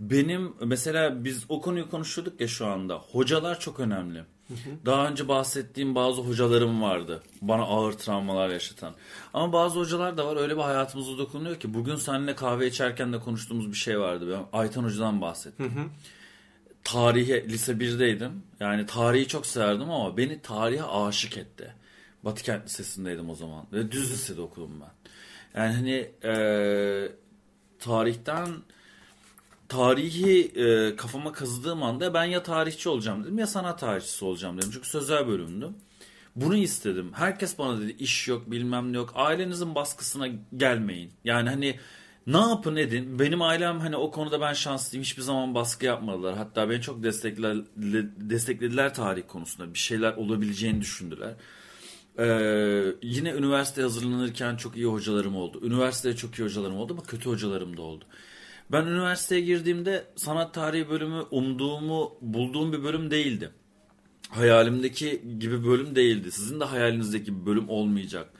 Benim mesela biz o konuyu konuşuyorduk ya şu anda. Hocalar çok önemli. Daha önce bahsettiğim bazı hocalarım vardı. Bana ağır travmalar yaşatan. Ama bazı hocalar da var öyle bir hayatımıza dokunuyor ki. Bugün seninle kahve içerken de konuştuğumuz bir şey vardı. Ben Aytan Hoca'dan bahsettim. Tarihe, lise 1'deydim. Yani tarihi çok severdim ama beni tarihe aşık etti. Batıkent Lisesi'ndeydim o zaman. Ve düz lisede okudum ben. Yani hani e, tarihten tarihi e, kafama kazıdığım anda ben ya tarihçi olacağım dedim ya sanat tarihçisi olacağım dedim. Çünkü sözel bölümdüm. Bunu istedim. Herkes bana dedi iş yok bilmem ne yok. Ailenizin baskısına gelmeyin. Yani hani ne yapın edin. Benim ailem hani o konuda ben şanslıyım. Hiçbir zaman baskı yapmadılar. Hatta beni çok desteklediler, desteklediler tarih konusunda. Bir şeyler olabileceğini düşündüler. Ee, yine üniversite hazırlanırken çok iyi hocalarım oldu. Üniversitede çok iyi hocalarım oldu ama kötü hocalarım da oldu. Ben üniversiteye girdiğimde sanat tarihi bölümü umduğumu bulduğum bir bölüm değildi. Hayalimdeki gibi bölüm değildi. Sizin de hayalinizdeki bir bölüm olmayacak.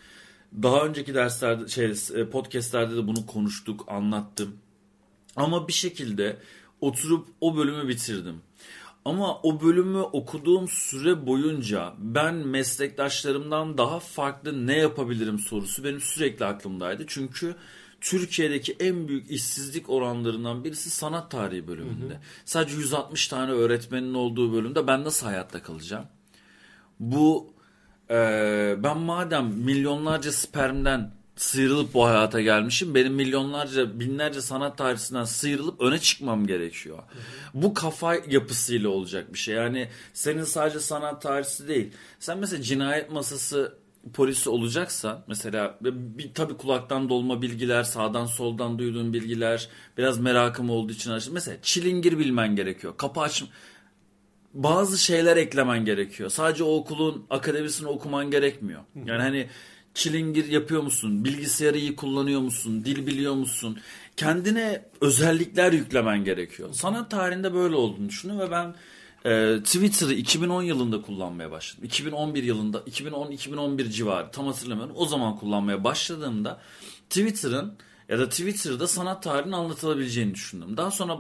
Daha önceki derslerde şey e, podcastlerde de bunu konuştuk, anlattım. Ama bir şekilde oturup o bölümü bitirdim. Ama o bölümü okuduğum süre boyunca ben meslektaşlarımdan daha farklı ne yapabilirim sorusu benim sürekli aklımdaydı. Çünkü Türkiye'deki en büyük işsizlik oranlarından birisi sanat tarihi bölümünde. Hı hı. Sadece 160 tane öğretmenin olduğu bölümde ben nasıl hayatta kalacağım? Bu e, ben madem milyonlarca spermden sıyrılıp bu hayata gelmişim. Benim milyonlarca, binlerce sanat tarihçisinden sıyrılıp öne çıkmam gerekiyor. Hı hı. Bu kafa yapısıyla olacak bir şey. Yani senin sadece sanat tarihçisi değil. Sen mesela cinayet masası polisi olacaksa mesela bir tabii kulaktan dolma bilgiler, sağdan soldan duyduğun bilgiler, biraz merakım olduğu için açtım. Mesela çilingir bilmen gerekiyor. Kapı aç bazı şeyler eklemen gerekiyor. Sadece o okulun akademisini okuman gerekmiyor. Yani hani çilingir yapıyor musun? Bilgisayarı iyi kullanıyor musun? Dil biliyor musun? Kendine özellikler yüklemen gerekiyor. Sanat tarihinde böyle olduğunu düşünüyorum ve ben e, Twitter'ı 2010 yılında kullanmaya başladım. 2011 yılında, 2010-2011 civarı tam hatırlamıyorum. O zaman kullanmaya başladığımda Twitter'ın ya da Twitter'da sanat tarihini anlatılabileceğini düşündüm. Daha sonra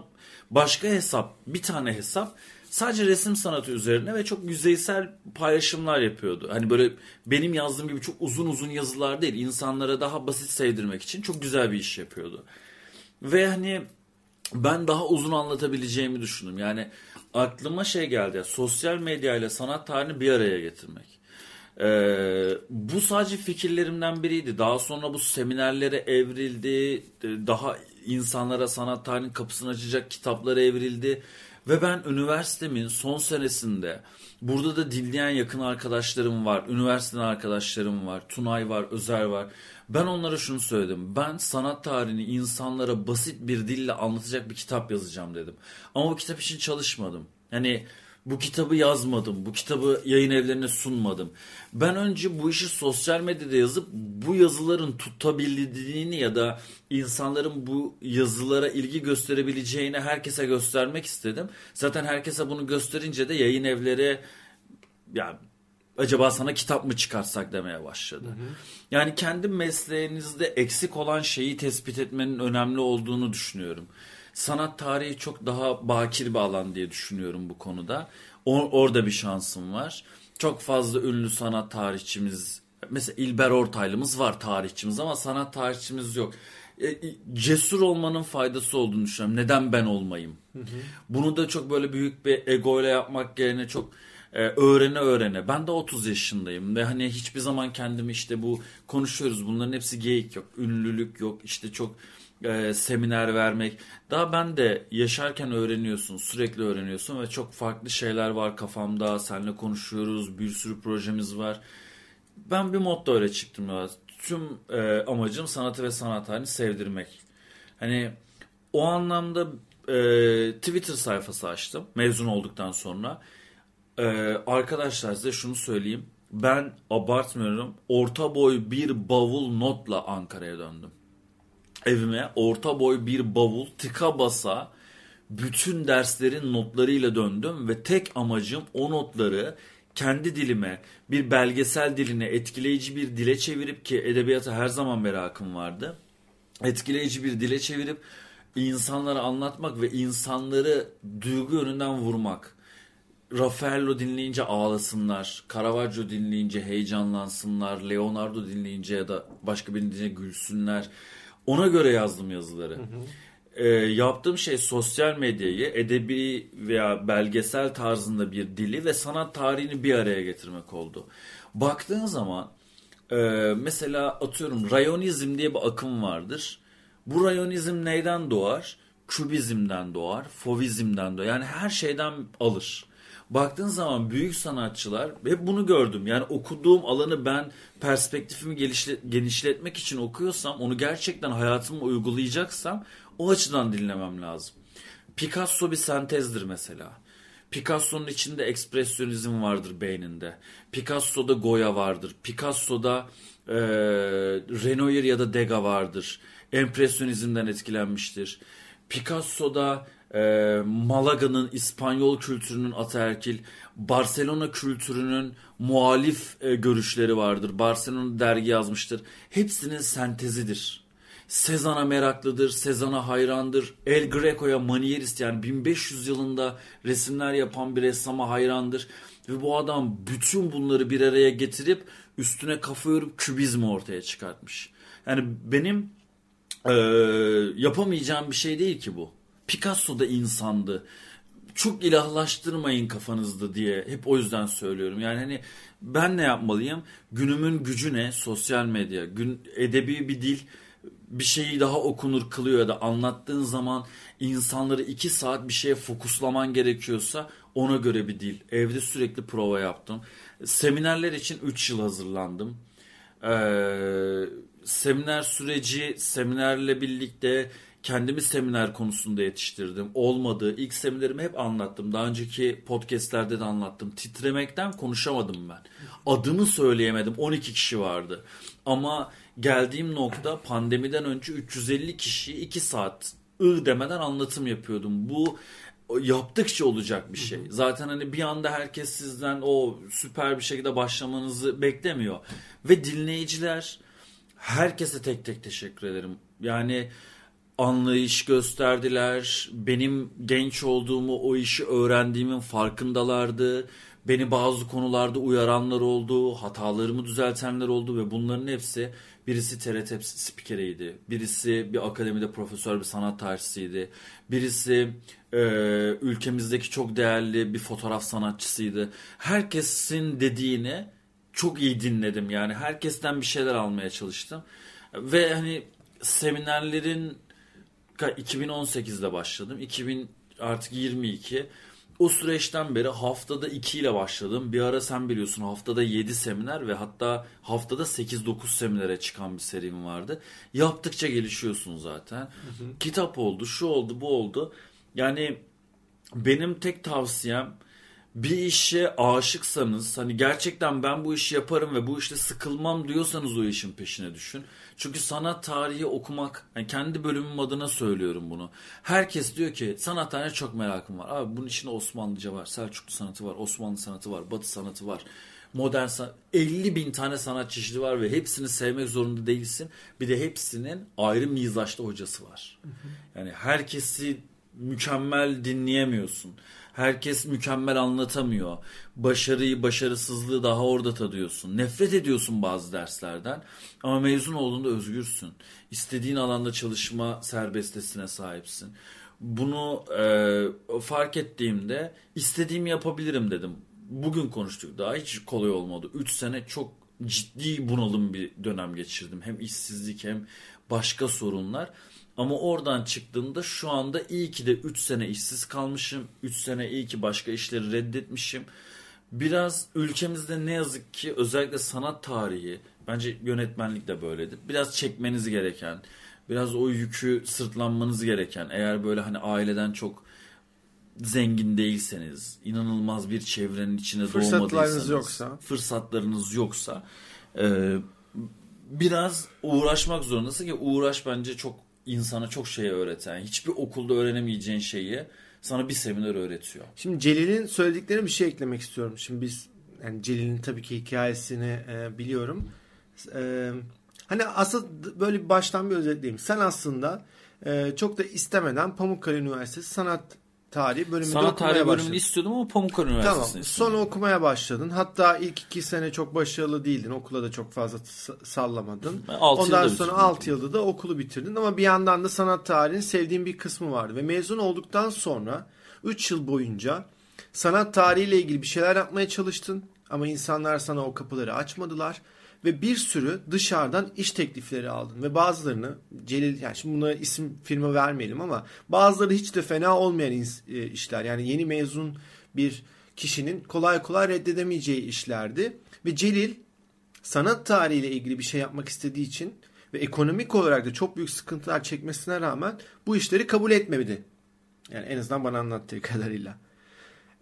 başka hesap, bir tane hesap sadece resim sanatı üzerine ve çok yüzeysel paylaşımlar yapıyordu. Hani böyle benim yazdığım gibi çok uzun uzun yazılar değil. insanlara daha basit sevdirmek için çok güzel bir iş yapıyordu. Ve hani ben daha uzun anlatabileceğimi düşündüm. Yani aklıma şey geldi. Ya, sosyal medya ile sanat tarihini bir araya getirmek. Ee, bu sadece fikirlerimden biriydi. Daha sonra bu seminerlere evrildi. Daha insanlara sanat tarihinin kapısını açacak kitaplara evrildi. Ve ben üniversitemin son senesinde burada da dinleyen yakın arkadaşlarım var. Üniversiteden arkadaşlarım var. Tunay var, Özer var. Ben onlara şunu söyledim. Ben sanat tarihini insanlara basit bir dille anlatacak bir kitap yazacağım dedim. Ama bu kitap için çalışmadım. Yani bu kitabı yazmadım. Bu kitabı yayın evlerine sunmadım. Ben önce bu işi sosyal medyada yazıp bu yazıların tutabildiğini ya da insanların bu yazılara ilgi gösterebileceğini herkese göstermek istedim. Zaten herkese bunu gösterince de yayın evleri ya acaba sana kitap mı çıkartsak demeye başladı. Hı hı. Yani kendi mesleğinizde eksik olan şeyi tespit etmenin önemli olduğunu düşünüyorum. Sanat tarihi çok daha bakir bir alan diye düşünüyorum bu konuda. Or orada bir şansım var. Çok fazla ünlü sanat tarihçimiz mesela İlber Ortaylı'mız var tarihçimiz ama sanat tarihçimiz yok. E, cesur olmanın faydası olduğunu düşünüyorum. Neden ben olmayayım? Hı hı. Bunu da çok böyle büyük bir ego ile yapmak yerine çok e, öğrene öğrene. Ben de 30 yaşındayım ve hani hiçbir zaman kendimi işte bu konuşuyoruz. Bunların hepsi geyik yok. Ünlülük yok. İşte çok e, seminer vermek. Daha ben de yaşarken öğreniyorsun. Sürekli öğreniyorsun ve çok farklı şeyler var kafamda. Seninle konuşuyoruz. Bir sürü projemiz var. Ben bir modda öyle çıktım. Ya. Tüm e, amacım sanatı ve sanat halini sevdirmek. Hani o anlamda e, Twitter sayfası açtım mezun olduktan sonra. E, arkadaşlar size şunu söyleyeyim. Ben abartmıyorum. Orta boy bir bavul notla Ankara'ya döndüm evime orta boy bir bavul tıka basa bütün derslerin notlarıyla döndüm ve tek amacım o notları kendi dilime bir belgesel diline etkileyici bir dile çevirip ki edebiyata her zaman merakım vardı. Etkileyici bir dile çevirip insanlara anlatmak ve insanları duygu yönünden vurmak. Raffaello dinleyince ağlasınlar, Caravaggio dinleyince heyecanlansınlar, Leonardo dinleyince ya da başka birini dinleyince gülsünler. Ona göre yazdım yazıları. Hı hı. E, yaptığım şey sosyal medyayı edebi veya belgesel tarzında bir dili ve sanat tarihini bir araya getirmek oldu. Baktığın zaman e, mesela atıyorum rayonizm diye bir akım vardır. Bu rayonizm neyden doğar? Kübizmden doğar, fovizmden doğar. Yani her şeyden alır. Baktığın zaman büyük sanatçılar hep bunu gördüm. Yani okuduğum alanı ben perspektifimi genişletmek için okuyorsam onu gerçekten hayatıma uygulayacaksam o açıdan dinlemem lazım. Picasso bir sentezdir mesela. Picasso'nun içinde ekspresyonizm vardır beyninde. Picasso'da Goya vardır. Picasso'da e, Renoir ya da Degas vardır. Empresyonizmden etkilenmiştir. Picasso'da e, Malaga'nın İspanyol kültürünün ataerkil, Barcelona kültürünün muhalif e, görüşleri vardır. Barcelona dergi yazmıştır. Hepsinin sentezidir. Sezan'a meraklıdır, Sezan'a hayrandır. El Greco'ya manierist yani 1500 yılında resimler yapan bir ressama hayrandır. Ve bu adam bütün bunları bir araya getirip üstüne kafa yorup kübizmi ortaya çıkartmış. Yani benim e, yapamayacağım bir şey değil ki bu. Picasso da insandı. Çok ilahlaştırmayın kafanızda diye hep o yüzden söylüyorum. Yani hani ben ne yapmalıyım? Günümün gücü ne? Sosyal medya, gün edebi bir dil bir şeyi daha okunur kılıyor ya da anlattığın zaman insanları iki saat bir şeye fokuslaman gerekiyorsa ona göre bir dil. Evde sürekli prova yaptım. Seminerler için 3 yıl hazırlandım. Ee, seminer süreci, seminerle birlikte kendimi seminer konusunda yetiştirdim. Olmadı. İlk seminerimi hep anlattım. Daha önceki podcastlerde de anlattım. Titremekten konuşamadım ben. Adımı söyleyemedim. 12 kişi vardı. Ama geldiğim nokta pandemiden önce 350 kişi 2 saat ı demeden anlatım yapıyordum. Bu yaptıkça olacak bir şey. Zaten hani bir anda herkes sizden o süper bir şekilde başlamanızı beklemiyor. Ve dinleyiciler herkese tek tek teşekkür ederim. Yani anlayış gösterdiler. Benim genç olduğumu, o işi öğrendiğimin farkındalardı. Beni bazı konularda uyaranlar oldu, hatalarımı düzeltenler oldu ve bunların hepsi birisi TRT spikeriydi, birisi bir akademide profesör bir sanat tarihçisiydi, birisi e, ülkemizdeki çok değerli bir fotoğraf sanatçısıydı. Herkesin dediğini çok iyi dinledim yani herkesten bir şeyler almaya çalıştım ve hani seminerlerin 2018'de başladım. 2000 artık 22. O süreçten beri haftada 2 ile başladım. Bir ara sen biliyorsun haftada 7 seminer ve hatta haftada 8-9 seminere çıkan bir serim vardı. Yaptıkça gelişiyorsun zaten. Hı hı. Kitap oldu, şu oldu, bu oldu. Yani benim tek tavsiyem bir işe aşıksanız hani gerçekten ben bu işi yaparım ve bu işte sıkılmam diyorsanız o işin peşine düşün. Çünkü sanat tarihi okumak yani kendi bölümüm adına söylüyorum bunu. Herkes diyor ki sanat tarihine çok merakım var. Abi bunun içinde Osmanlıca var, Selçuklu sanatı var, Osmanlı sanatı var, Batı sanatı var. Modern sanat 50 bin tane sanat çeşidi var ve hepsini sevmek zorunda değilsin. Bir de hepsinin ayrı mizaçta hocası var. Yani herkesi mükemmel dinleyemiyorsun. Herkes mükemmel anlatamıyor. Başarıyı, başarısızlığı daha orada tadıyorsun. Nefret ediyorsun bazı derslerden. Ama mezun olduğunda özgürsün. İstediğin alanda çalışma serbestesine sahipsin. Bunu e, fark ettiğimde istediğimi yapabilirim dedim. Bugün konuştuk daha hiç kolay olmadı. 3 sene çok ciddi bunalım bir dönem geçirdim. Hem işsizlik hem başka sorunlar. Ama oradan çıktığımda şu anda iyi ki de 3 sene işsiz kalmışım. 3 sene iyi ki başka işleri reddetmişim. Biraz ülkemizde ne yazık ki özellikle sanat tarihi bence yönetmenlik de böyledir. Biraz çekmeniz gereken, biraz o yükü sırtlanmanız gereken eğer böyle hani aileden çok zengin değilseniz, inanılmaz bir çevrenin içinde fırsatlarınız yoksa, fırsatlarınız yoksa e, biraz uğraşmak zorundasın ki uğraş bence çok insana çok şey öğreten, hiçbir okulda öğrenemeyeceğin şeyi sana bir seminer öğretiyor. Şimdi Celil'in söylediklerine bir şey eklemek istiyorum. Şimdi biz yani Celil'in tabii ki hikayesini e, biliyorum. E, hani aslında böyle baştan bir özetleyeyim. Sen aslında e, çok da istemeden Pamukkale Üniversitesi Sanat tarihi bölümünde Sanat okumaya başladın. bölümünü istiyordum ama Pamukkale Üniversitesi'ni Tamam. istiyordum. Sonra okumaya başladın. Hatta ilk iki sene çok başarılı değildin. Okula da çok fazla sallamadın. Ondan sonra bitirdim. 6 yılda da okulu bitirdin. Ama bir yandan da sanat tarihinin sevdiğin bir kısmı vardı. Ve mezun olduktan sonra 3 yıl boyunca sanat tarihiyle ilgili bir şeyler yapmaya çalıştın. Ama insanlar sana o kapıları açmadılar. Ve bir sürü dışarıdan iş teklifleri aldın. Ve bazılarını Celil, yani şimdi buna isim firma vermeyelim ama bazıları hiç de fena olmayan e, işler. Yani yeni mezun bir kişinin kolay kolay reddedemeyeceği işlerdi. Ve Celil sanat tarihiyle ilgili bir şey yapmak istediği için ve ekonomik olarak da çok büyük sıkıntılar çekmesine rağmen bu işleri kabul etmedi. Yani en azından bana anlattığı kadarıyla.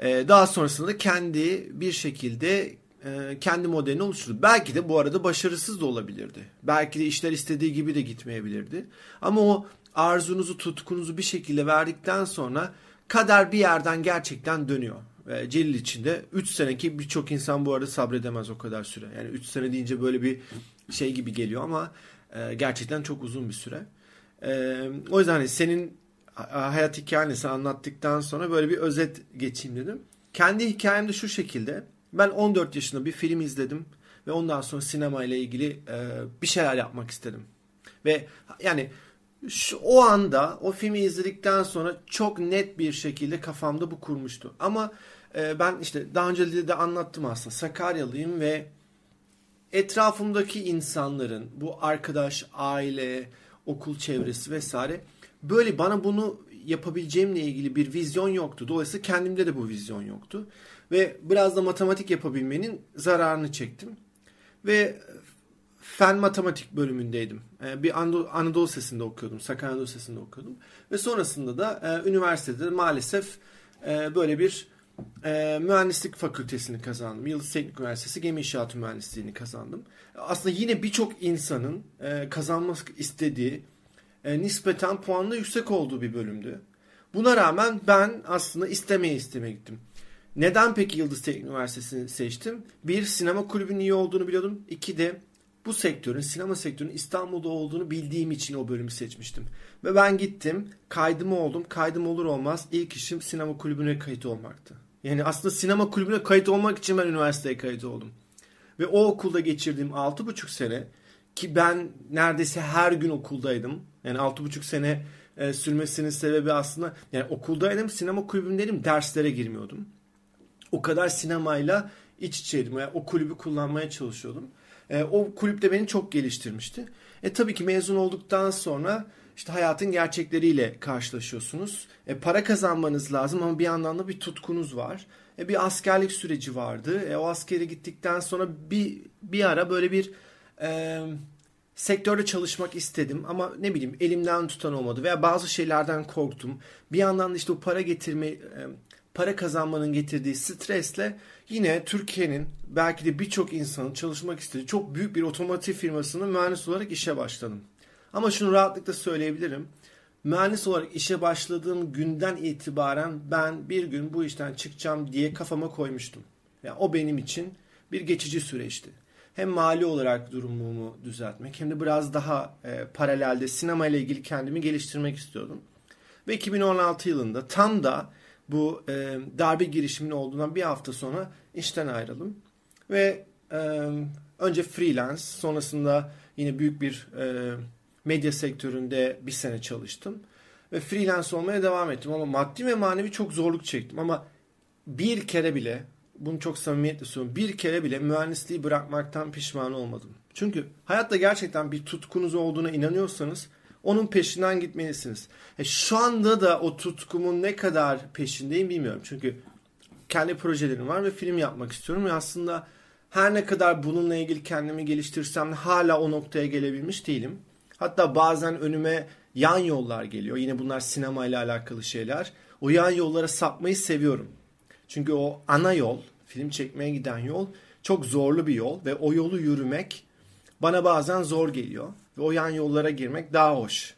Ee, daha sonrasında da kendi bir şekilde e, kendi modelini oluşturdu. Belki de bu arada başarısız da olabilirdi. Belki de işler istediği gibi de gitmeyebilirdi. Ama o arzunuzu, tutkunuzu bir şekilde verdikten sonra kader bir yerden gerçekten dönüyor. Ve Celil için de 3 sene ki birçok insan bu arada sabredemez o kadar süre. Yani 3 sene deyince böyle bir şey gibi geliyor ama e, gerçekten çok uzun bir süre. E, o yüzden hani senin ha- hayat hikayeni anlattıktan sonra böyle bir özet geçeyim dedim. Kendi hikayem de şu şekilde. Ben 14 yaşında bir film izledim ve ondan sonra sinema ile ilgili e, bir şeyler yapmak istedim. Ve yani şu, o anda o filmi izledikten sonra çok net bir şekilde kafamda bu kurmuştu. Ama e, ben işte daha önce de, anlattım aslında Sakaryalıyım ve etrafımdaki insanların bu arkadaş, aile, okul çevresi vesaire böyle bana bunu yapabileceğimle ilgili bir vizyon yoktu. Dolayısıyla kendimde de bu vizyon yoktu. Ve biraz da matematik yapabilmenin zararını çektim. Ve fen matematik bölümündeydim. Ee, Bir Anadolu, Sesi'nde okuyordum. Sakarya Anadolu Sesi'nde okuyordum. Ve sonrasında da e, üniversitede maalesef e, böyle bir e, mühendislik fakültesini kazandım. Yıldız Teknik Üniversitesi Gemi İnşaatı Mühendisliğini kazandım. Aslında yine birçok insanın e, kazanmak istediği e, nispeten puanla yüksek olduğu bir bölümdü. Buna rağmen ben aslında istemeye istemeye gittim. Neden peki Yıldız Teknik Üniversitesi'ni seçtim? Bir, sinema kulübünün iyi olduğunu biliyordum. İki de bu sektörün, sinema sektörünün İstanbul'da olduğunu bildiğim için o bölümü seçmiştim. Ve ben gittim, kaydımı oldum. Kaydım olur olmaz ilk işim sinema kulübüne kayıt olmaktı. Yani aslında sinema kulübüne kayıt olmak için ben üniversiteye kayıt oldum. Ve o okulda geçirdiğim 6,5 sene ki ben neredeyse her gün okuldaydım. Yani 6,5 sene e, sürmesinin sebebi aslında yani okuldaydım, sinema kulübündeydim, derslere girmiyordum. O kadar sinemayla iç içeydim. Yani o kulübü kullanmaya çalışıyordum. E, o kulüp de beni çok geliştirmişti. E tabii ki mezun olduktan sonra işte hayatın gerçekleriyle karşılaşıyorsunuz. E, para kazanmanız lazım ama bir yandan da bir tutkunuz var. E, bir askerlik süreci vardı. E, o askere gittikten sonra bir bir ara böyle bir e, sektörde çalışmak istedim ama ne bileyim elimden tutan olmadı veya bazı şeylerden korktum. Bir yandan da işte o para getirme e, para kazanmanın getirdiği stresle yine Türkiye'nin belki de birçok insanın çalışmak istediği çok büyük bir otomotiv firmasının mühendis olarak işe başladım. Ama şunu rahatlıkla söyleyebilirim. Mühendis olarak işe başladığım günden itibaren ben bir gün bu işten çıkacağım diye kafama koymuştum. Yani o benim için bir geçici süreçti. Hem mali olarak durumumu düzeltmek hem de biraz daha e, paralelde sinema ile ilgili kendimi geliştirmek istiyordum. Ve 2016 yılında tam da bu e, darbe girişiminin olduğundan bir hafta sonra işten ayrıldım. Ve e, önce freelance sonrasında yine büyük bir e, medya sektöründe bir sene çalıştım. Ve freelance olmaya devam ettim ama maddi ve manevi çok zorluk çektim. Ama bir kere bile bunu çok samimiyetle söylüyorum. Bir kere bile mühendisliği bırakmaktan pişman olmadım. Çünkü hayatta gerçekten bir tutkunuz olduğuna inanıyorsanız onun peşinden gitmelisiniz. E, şu anda da o tutkumun ne kadar peşindeyim bilmiyorum. Çünkü kendi projelerim var ve film yapmak istiyorum ve aslında her ne kadar bununla ilgili kendimi geliştirsem hala o noktaya gelebilmiş değilim. Hatta bazen önüme yan yollar geliyor. Yine bunlar sinema ile alakalı şeyler. O yan yollara sapmayı seviyorum. Çünkü o ana yol, film çekmeye giden yol çok zorlu bir yol ve o yolu yürümek bana bazen zor geliyor. Ve o yan yollara girmek daha hoş.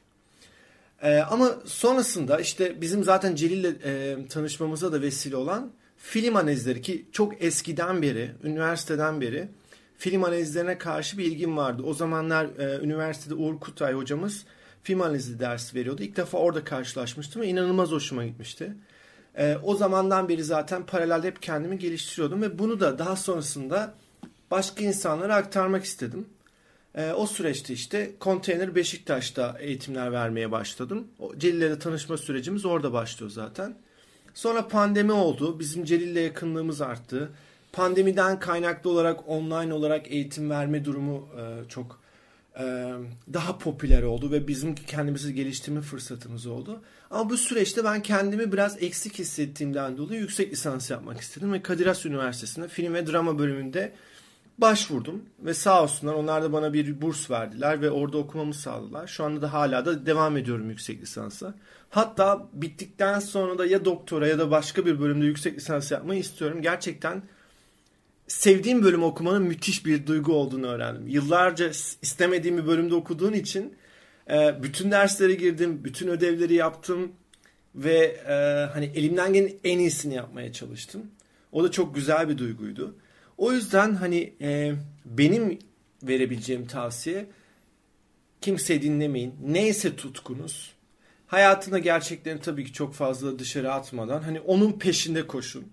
Ee, ama sonrasında işte bizim zaten Celil'le e, tanışmamıza da vesile olan film analizleri ki çok eskiden beri, üniversiteden beri film analizlerine karşı bir ilgim vardı. O zamanlar e, üniversitede Uğur Kutay hocamız film analizi dersi veriyordu. İlk defa orada karşılaşmıştım ve inanılmaz hoşuma gitmişti. E, o zamandan beri zaten paralelde hep kendimi geliştiriyordum ve bunu da daha sonrasında başka insanlara aktarmak istedim. E, o süreçte işte Konteyner Beşiktaş'ta eğitimler vermeye başladım. Celil'le tanışma sürecimiz orada başlıyor zaten. Sonra pandemi oldu. Bizim Celil'le yakınlığımız arttı. Pandemiden kaynaklı olarak online olarak eğitim verme durumu e, çok e, daha popüler oldu ve bizim kendimizi geliştirme fırsatımız oldu. Ama bu süreçte ben kendimi biraz eksik hissettiğimden dolayı yüksek lisans yapmak istedim ve Kadir Has Üniversitesi'nde film ve drama bölümünde başvurdum ve sağ olsunlar onlar da bana bir burs verdiler ve orada okumamı sağladılar. Şu anda da hala da devam ediyorum yüksek lisansa. Hatta bittikten sonra da ya doktora ya da başka bir bölümde yüksek lisans yapmayı istiyorum. Gerçekten sevdiğim bölüm okumanın müthiş bir duygu olduğunu öğrendim. Yıllarca istemediğim bir bölümde okuduğun için e, bütün derslere girdim, bütün ödevleri yaptım ve e, hani elimden gelen en iyisini yapmaya çalıştım. O da çok güzel bir duyguydu. O yüzden hani e, benim verebileceğim tavsiye kimseyi dinlemeyin. Neyse tutkunuz. Hayatında gerçeklerini tabii ki çok fazla dışarı atmadan hani onun peşinde koşun.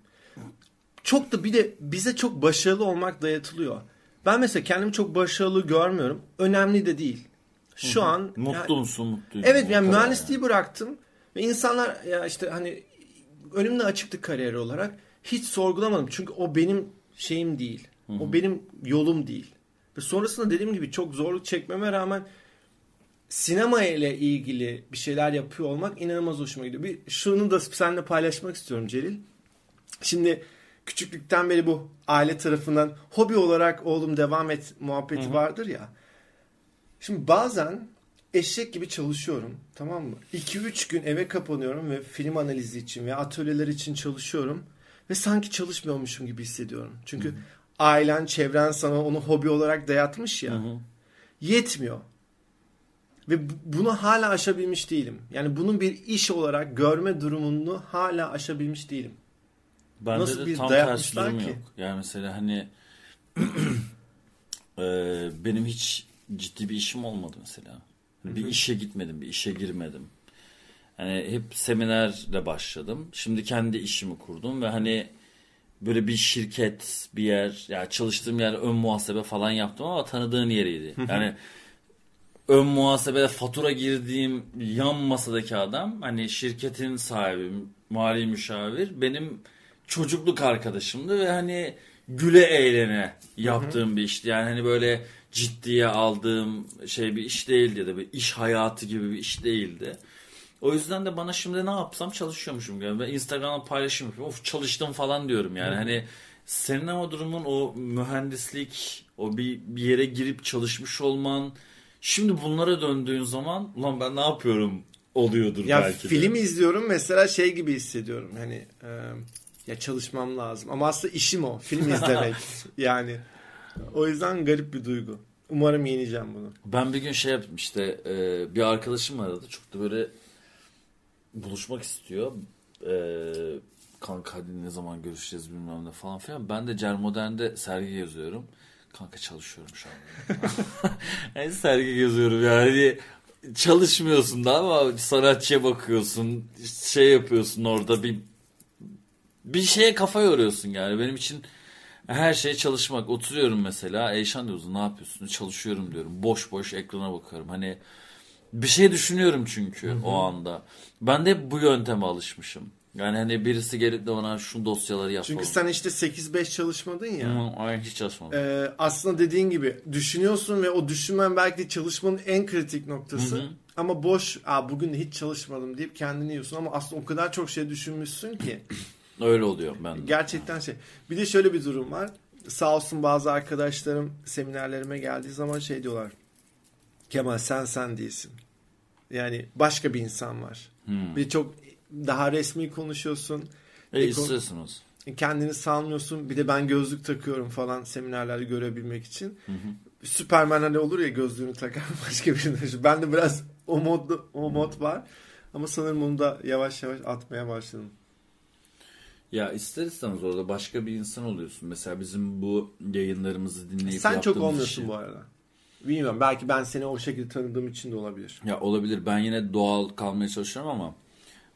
Çok da bir de bize çok başarılı olmak dayatılıyor. Ben mesela kendimi çok başarılı görmüyorum. Önemli de değil. Şu Hı-hı. an mutlu yani, musun mutluyum. Evet yani mühendisliği yani. bıraktım ve insanlar ya işte hani önümde açıktı kariyer olarak hiç sorgulamadım. Çünkü o benim şeyim değil. Hı-hı. O benim yolum değil. Ve sonrasında dediğim gibi çok zorluk çekmeme rağmen sinema ile ilgili bir şeyler yapıyor olmak inanılmaz hoşuma gidiyor. Bir şunu da seninle paylaşmak istiyorum Celil. Şimdi küçüklükten beri bu aile tarafından hobi olarak oğlum devam et muhabbeti Hı-hı. vardır ya. Şimdi bazen eşek gibi çalışıyorum tamam mı? 2-3 gün eve kapanıyorum ve film analizi için ve atölyeler için çalışıyorum. Ve sanki çalışmıyormuşum gibi hissediyorum. Çünkü Hı-hı. ailen, çevren sana onu hobi olarak dayatmış ya. Hı-hı. Yetmiyor. Ve bunu hala aşabilmiş değilim. Yani bunun bir iş olarak görme durumunu hala aşabilmiş değilim. Bende Nasıl de bir tam tersi durum ki? yok. Yani mesela hani e, benim hiç ciddi bir işim olmadı mesela. Hı-hı. Bir işe gitmedim, bir işe girmedim. Hani hep seminerle başladım. Şimdi kendi işimi kurdum ve hani böyle bir şirket, bir yer, ya yani çalıştığım yer ön muhasebe falan yaptım ama tanıdığın yeriydi. Yani ön muhasebede fatura girdiğim yan masadaki adam hani şirketin sahibi, mali müşavir benim çocukluk arkadaşımdı ve hani güle eğlene yaptığım bir işti. Yani hani böyle ciddiye aldığım şey bir iş değildi ya da bir iş hayatı gibi bir iş değildi. O yüzden de bana şimdi ne yapsam çalışıyormuşum gibi. Ben Instagram'da paylaşım yapıyorum. Of çalıştım falan diyorum yani. Hı. Hani senin ama durumun o mühendislik, o bir, bir yere girip çalışmış olman. Şimdi bunlara döndüğün zaman ulan ben ne yapıyorum oluyordur ya belki de. Film izliyorum mesela şey gibi hissediyorum. Hani e, ya çalışmam lazım. Ama aslında işim o. Film izlemek. yani o yüzden garip bir duygu. Umarım yeneceğim bunu. Ben bir gün şey yaptım işte e, bir arkadaşım aradı. Çok da böyle buluşmak istiyor. Ee, kanka hadi ne zaman görüşeceğiz bilmem ne falan filan. Ben de Cermodern'de sergi yazıyorum. Kanka çalışıyorum şu an. yani sergi yazıyorum yani. Çalışmıyorsun da ama sanatçıya bakıyorsun. Şey yapıyorsun orada bir bir şeye kafa yoruyorsun yani. Benim için her şey çalışmak. Oturuyorum mesela. Eyşan diyorsun ne yapıyorsun? Çalışıyorum diyorum. Boş boş ekrana bakıyorum. Hani bir şey düşünüyorum çünkü Hı-hı. o anda. Ben de bu yönteme alışmışım. Yani hani birisi gelip de bana şu dosyaları yapalım. Çünkü sen işte 8-5 çalışmadın ya. Hı, aynen hiç çalışmadım. Ee, aslında dediğin gibi düşünüyorsun ve o düşünmen belki de çalışmanın en kritik noktası. Hı-hı. Ama boş, Aa, bugün de hiç çalışmadım deyip kendini yiyorsun ama aslında o kadar çok şey düşünmüşsün ki. Öyle oluyor ben de. Gerçekten şey. Bir de şöyle bir durum var. Sağ olsun bazı arkadaşlarım seminerlerime geldiği zaman şey diyorlar. Kemal sen sen değilsin. Yani başka bir insan var. Hmm. Bir çok daha resmi konuşuyorsun. E, istiyorsunuz. Kendini salmıyorsun. Bir de ben gözlük takıyorum falan seminerlerde görebilmek için. Hı hı. Süpermen hani olur ya gözlüğünü takar başka birine. Ben de biraz o mod o mod var. Ama sanırım onu da yavaş yavaş atmaya başladım. Ya ister istemez orada başka bir insan oluyorsun. Mesela bizim bu yayınlarımızı dinleyip Sen çok olmuyorsun şey... bu arada. Bilmiyorum belki ben seni o şekilde tanıdığım için de olabilir. Ya olabilir. Ben yine doğal kalmaya çalışıyorum ama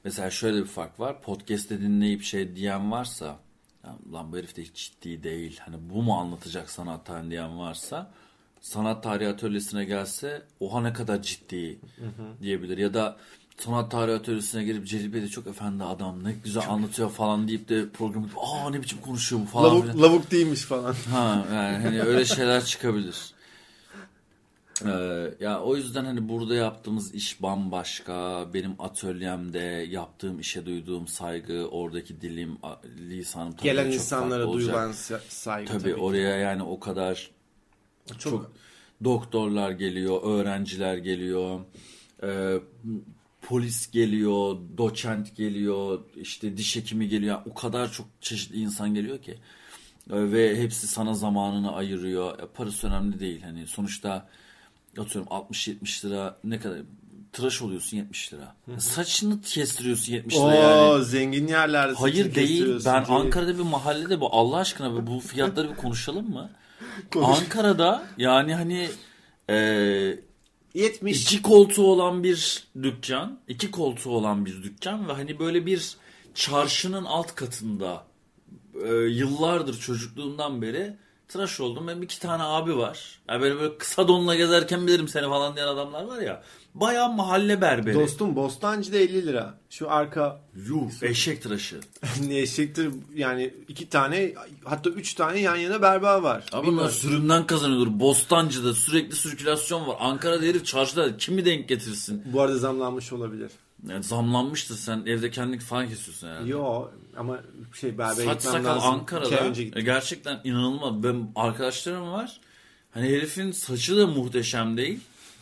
mesela şöyle bir fark var. Podcast'te dinleyip şey diyen varsa ya, lan bu herif de hiç ciddi değil. Hani bu mu anlatacak sanat tarihi diyen varsa sanat tarihi atölyesine gelse oha ne kadar ciddi diyebilir. Ya da sanat tarihi atölyesine gelip Celil Bey de çok efendi adam ne güzel anlatıyor falan deyip de programı aa ne biçim konuşuyor bu falan Lavuk, filan. lavuk değilmiş falan. Ha yani hani öyle şeyler çıkabilir. Ee, ya o yüzden hani burada yaptığımız iş bambaşka. Benim atölyemde yaptığım işe duyduğum saygı, oradaki dilim, lisanım tabii Gelen çok insanlara duyulan sa- saygı Tabii, tabii, ki. oraya yani o kadar çok, çok doktorlar geliyor, öğrenciler geliyor, e, polis geliyor, doçent geliyor, işte diş hekimi geliyor. Yani o kadar çok çeşitli insan geliyor ki. E, ve hepsi sana zamanını ayırıyor. E, parası önemli değil. Hani sonuçta atıyorum 60-70 lira ne kadar tıraş oluyorsun 70 lira. Saçını kestiriyorsun 70 lira Oo, yani. zengin yerlerde Hayır değil. Ben ki. Ankara'da bir mahallede bu Allah aşkına bu fiyatları bir konuşalım mı? Konuş. Ankara'da yani hani e, 70 iki koltuğu olan bir dükkan, iki koltuğu olan bir dükkan ve hani böyle bir çarşının alt katında e, yıllardır çocukluğumdan beri tıraş oldum. Benim iki tane abi var. Yani böyle, böyle kısa donla gezerken bilirim seni falan diyen adamlar var ya. Bayağı mahalle berberi. Dostum Bostancı'da 50 lira. Şu arka Yuh eşek tıraşı. ne eşektir yani iki tane hatta üç tane yan yana berber var. Abi bunlar sürümden kazanıyordur. Bostancı'da sürekli sirkülasyon var. Ankara'da herif çarşıda kimi denk getirsin? Bu arada zamlanmış olabilir. Yani zamlanmıştır sen evde kendin falan kesiyorsun herhalde. Yo ama şey berbere Saç gitmem sakal lazım. Ankara'da e, gerçekten inanılmaz. Ben arkadaşlarım var. Hani herifin saçı da muhteşem değil.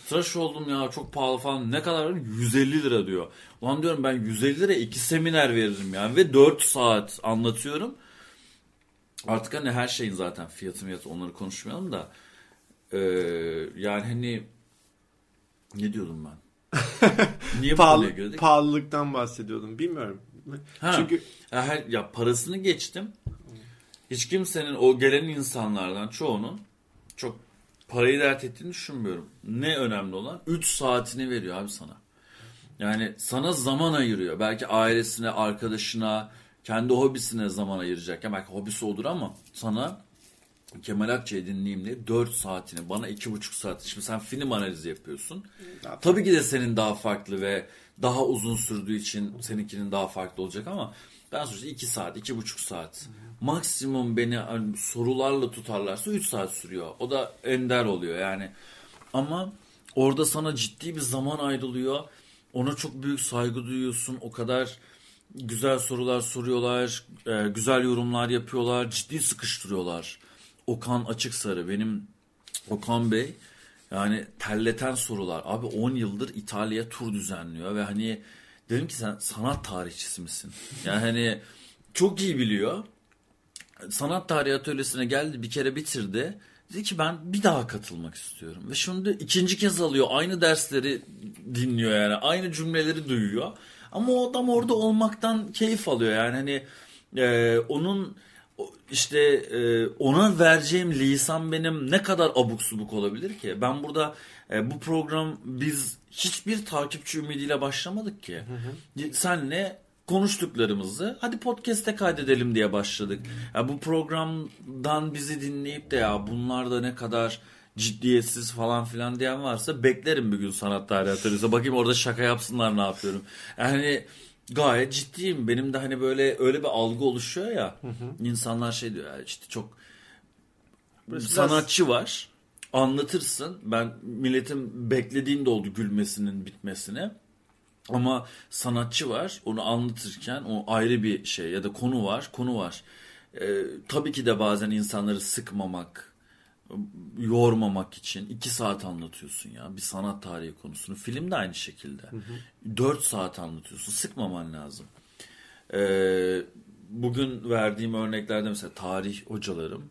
Tıraş oldum ya çok pahalı falan. Ne kadar? 150 lira diyor. Ulan diyorum ben 150 lira iki seminer veririm yani. Ve 4 saat anlatıyorum. Artık hani her şeyin zaten fiyatı fiyatı onları konuşmayalım da. Ee, yani hani ne diyordum ben? Niye Pahalı, girdik? pahalılıktan bahsediyordum. Bilmiyorum. Ha. Çünkü her- ya parasını geçtim. Hiç kimsenin o gelen insanlardan çoğunun çok parayı dert ettiğini düşünmüyorum. Ne önemli olan 3 saatini veriyor abi sana. Yani sana zaman ayırıyor. Belki ailesine, arkadaşına, kendi hobisine zaman ayıracak. Ya belki hobisi olur ama sana Kemal Akçay'ı dinleyeyim diye 4 saatini, bana 2,5 saat. Şimdi sen film analizi yapıyorsun. Daha Tabii ki de senin daha farklı ve daha uzun sürdüğü için seninkinin daha farklı olacak ama ben sonuçta 2 saat, 2,5 saat. Maksimum beni hani sorularla tutarlarsa 3 saat sürüyor. O da ender oluyor yani. Ama orada sana ciddi bir zaman ayrılıyor. Ona çok büyük saygı duyuyorsun. O kadar güzel sorular soruyorlar. e, güzel yorumlar yapıyorlar. Ciddi sıkıştırıyorlar. Okan Açıksarı benim Okan Bey yani terleten sorular. Abi 10 yıldır İtalya tur düzenliyor ve hani dedim ki sen sanat tarihçisi misin? Yani hani çok iyi biliyor. Sanat tarihi atölyesine geldi bir kere bitirdi. Dedi ki ben bir daha katılmak istiyorum. Ve şimdi ikinci kez alıyor. Aynı dersleri dinliyor yani. Aynı cümleleri duyuyor. Ama o adam orada olmaktan keyif alıyor. Yani hani e, onun işte e, ona vereceğim lisan benim ne kadar abuk subuk olabilir ki? Ben burada e, bu program biz hiçbir takipçi ümidiyle başlamadık ki. Senle konuştuklarımızı hadi podcast'e kaydedelim diye başladık. Ya bu programdan bizi dinleyip de ya bunlar da ne kadar ciddiyetsiz falan filan diyen varsa beklerim bir gün sanat tarihi atölyesi. Bakayım orada şaka yapsınlar ne yapıyorum. Yani gayet ciddiyim. Benim de hani böyle öyle bir algı oluşuyor ya. İnsanlar şey diyor ya işte çok Burası sanatçı var. Anlatırsın. Ben milletin beklediğinde oldu gülmesinin bitmesini. Ama sanatçı var. Onu anlatırken o ayrı bir şey ya da konu var. Konu var. Ee, tabii ki de bazen insanları sıkmamak, yormamak için iki saat anlatıyorsun ya bir sanat tarihi konusunu. Film de aynı şekilde. Dört saat anlatıyorsun. Sıkmaman lazım. Ee, bugün verdiğim örneklerde mesela tarih hocalarım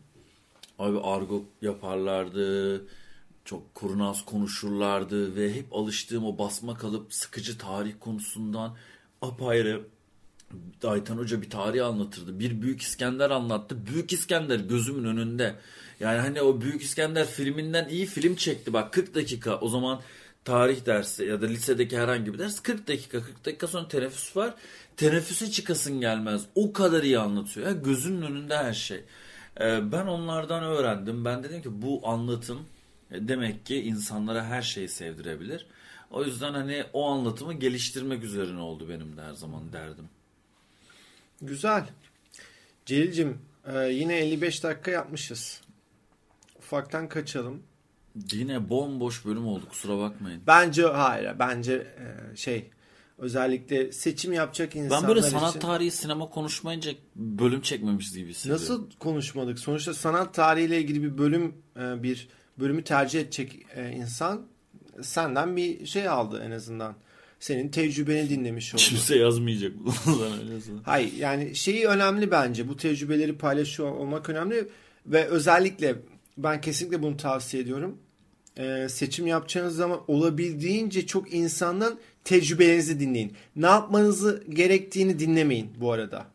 abi argo yaparlardı. Çok kurnaz konuşurlardı ve hep alıştığım o basma kalıp sıkıcı tarih konusundan apayrı Aytan Hoca bir tarih anlatırdı. Bir Büyük İskender anlattı. Büyük İskender gözümün önünde. Yani hani o Büyük İskender filminden iyi film çekti. Bak 40 dakika o zaman tarih dersi ya da lisedeki herhangi bir ders 40 dakika 40 dakika sonra teneffüs var. Teneffüse çıkasın gelmez. O kadar iyi anlatıyor. Ya gözünün önünde her şey. Ee, ben onlardan öğrendim. Ben dedim ki bu anlatım e, demek ki insanlara her şeyi sevdirebilir. O yüzden hani o anlatımı geliştirmek üzerine oldu benim de her zaman derdim. Güzel. Celil'cim e, yine 55 dakika yapmışız. Ufaktan kaçalım. Yine bomboş bölüm oldu kusura bakmayın. Bence hayır. Bence e, şey özellikle seçim yapacak insanlar Ben böyle sanat için... tarihi sinema konuşmayınca bölüm çekmemişiz gibi hissediyorum. Nasıl konuşmadık? Sonuçta sanat tarihiyle ilgili bir bölüm e, bir bölümü tercih edecek e, insan senden bir şey aldı en azından. Senin tecrübeni dinlemiş oldu. Kimse yazmayacak söyleyeyim. Hayır yani şeyi önemli bence. Bu tecrübeleri paylaşıyor olmak önemli ve özellikle ben kesinlikle bunu tavsiye ediyorum. Ee, seçim yapacağınız zaman olabildiğince çok insandan tecrübelerinizi dinleyin. Ne yapmanızı gerektiğini dinlemeyin bu arada.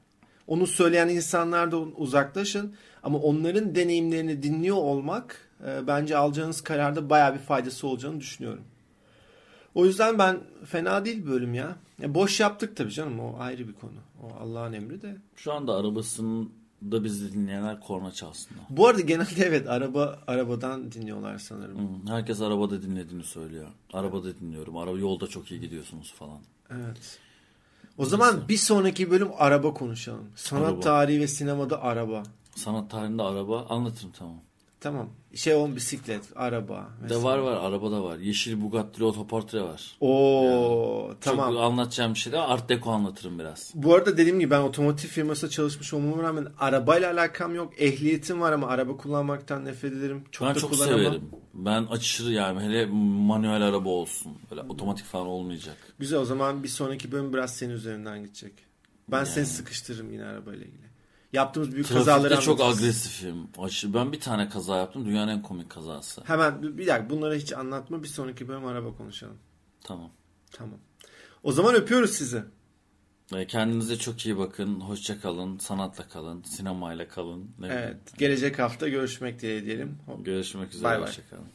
Onu söyleyen insanlardan uzaklaşın ama onların deneyimlerini dinliyor olmak e, bence alacağınız kararda bayağı bir faydası olacağını düşünüyorum. O yüzden ben fena değil bölüm ya. ya. Boş yaptık tabii canım o ayrı bir konu. O Allah'ın emri de. Şu anda arabasında bizi dinleyenler korna çalsınlar. Bu arada genelde evet araba arabadan dinliyorlar sanırım. Hı, herkes arabada dinlediğini söylüyor. Arabada dinliyorum. Araba yolda çok iyi gidiyorsunuz falan. Evet. O zaman bir sonraki bölüm araba konuşalım. Sanat Araba. tarihi ve sinemada araba. Sanat tarihinde araba anlatırım tamam. Tamam. Şey on bisiklet, araba. De var var araba da var. Yeşil Bugatti otoportre var. Oo tamam. Çok anlatacağım bir şey de Art Deco anlatırım biraz. Bu arada dediğim gibi ben otomotiv firmasında çalışmış olmama rağmen arabayla alakam yok. Ehliyetim var ama araba kullanmaktan nefret ederim. Çok ben da çok kullanamam. severim. Ben aşırı yani hele manuel araba olsun. Böyle otomatik falan olmayacak. Güzel o zaman bir sonraki bölüm biraz senin üzerinden gidecek. Ben seni sıkıştırırım yine arabayla ilgili. Yaptığımız büyük kazaları Trafikte çok anlatırız. agresifim. Aşırı. Ben bir tane kaza yaptım. Dünyanın en komik kazası. Hemen bir dakika bunları hiç anlatma. Bir sonraki bölüm araba konuşalım. Tamam. Tamam. O zaman öpüyoruz sizi. Ve Kendinize çok iyi bakın. Hoşça kalın. Sanatla kalın. Sinemayla kalın. Ne bileyim. Evet. Gelecek hafta görüşmek dileğiyle diyelim. Görüşmek üzere. Bay bay. Hoşça kalın.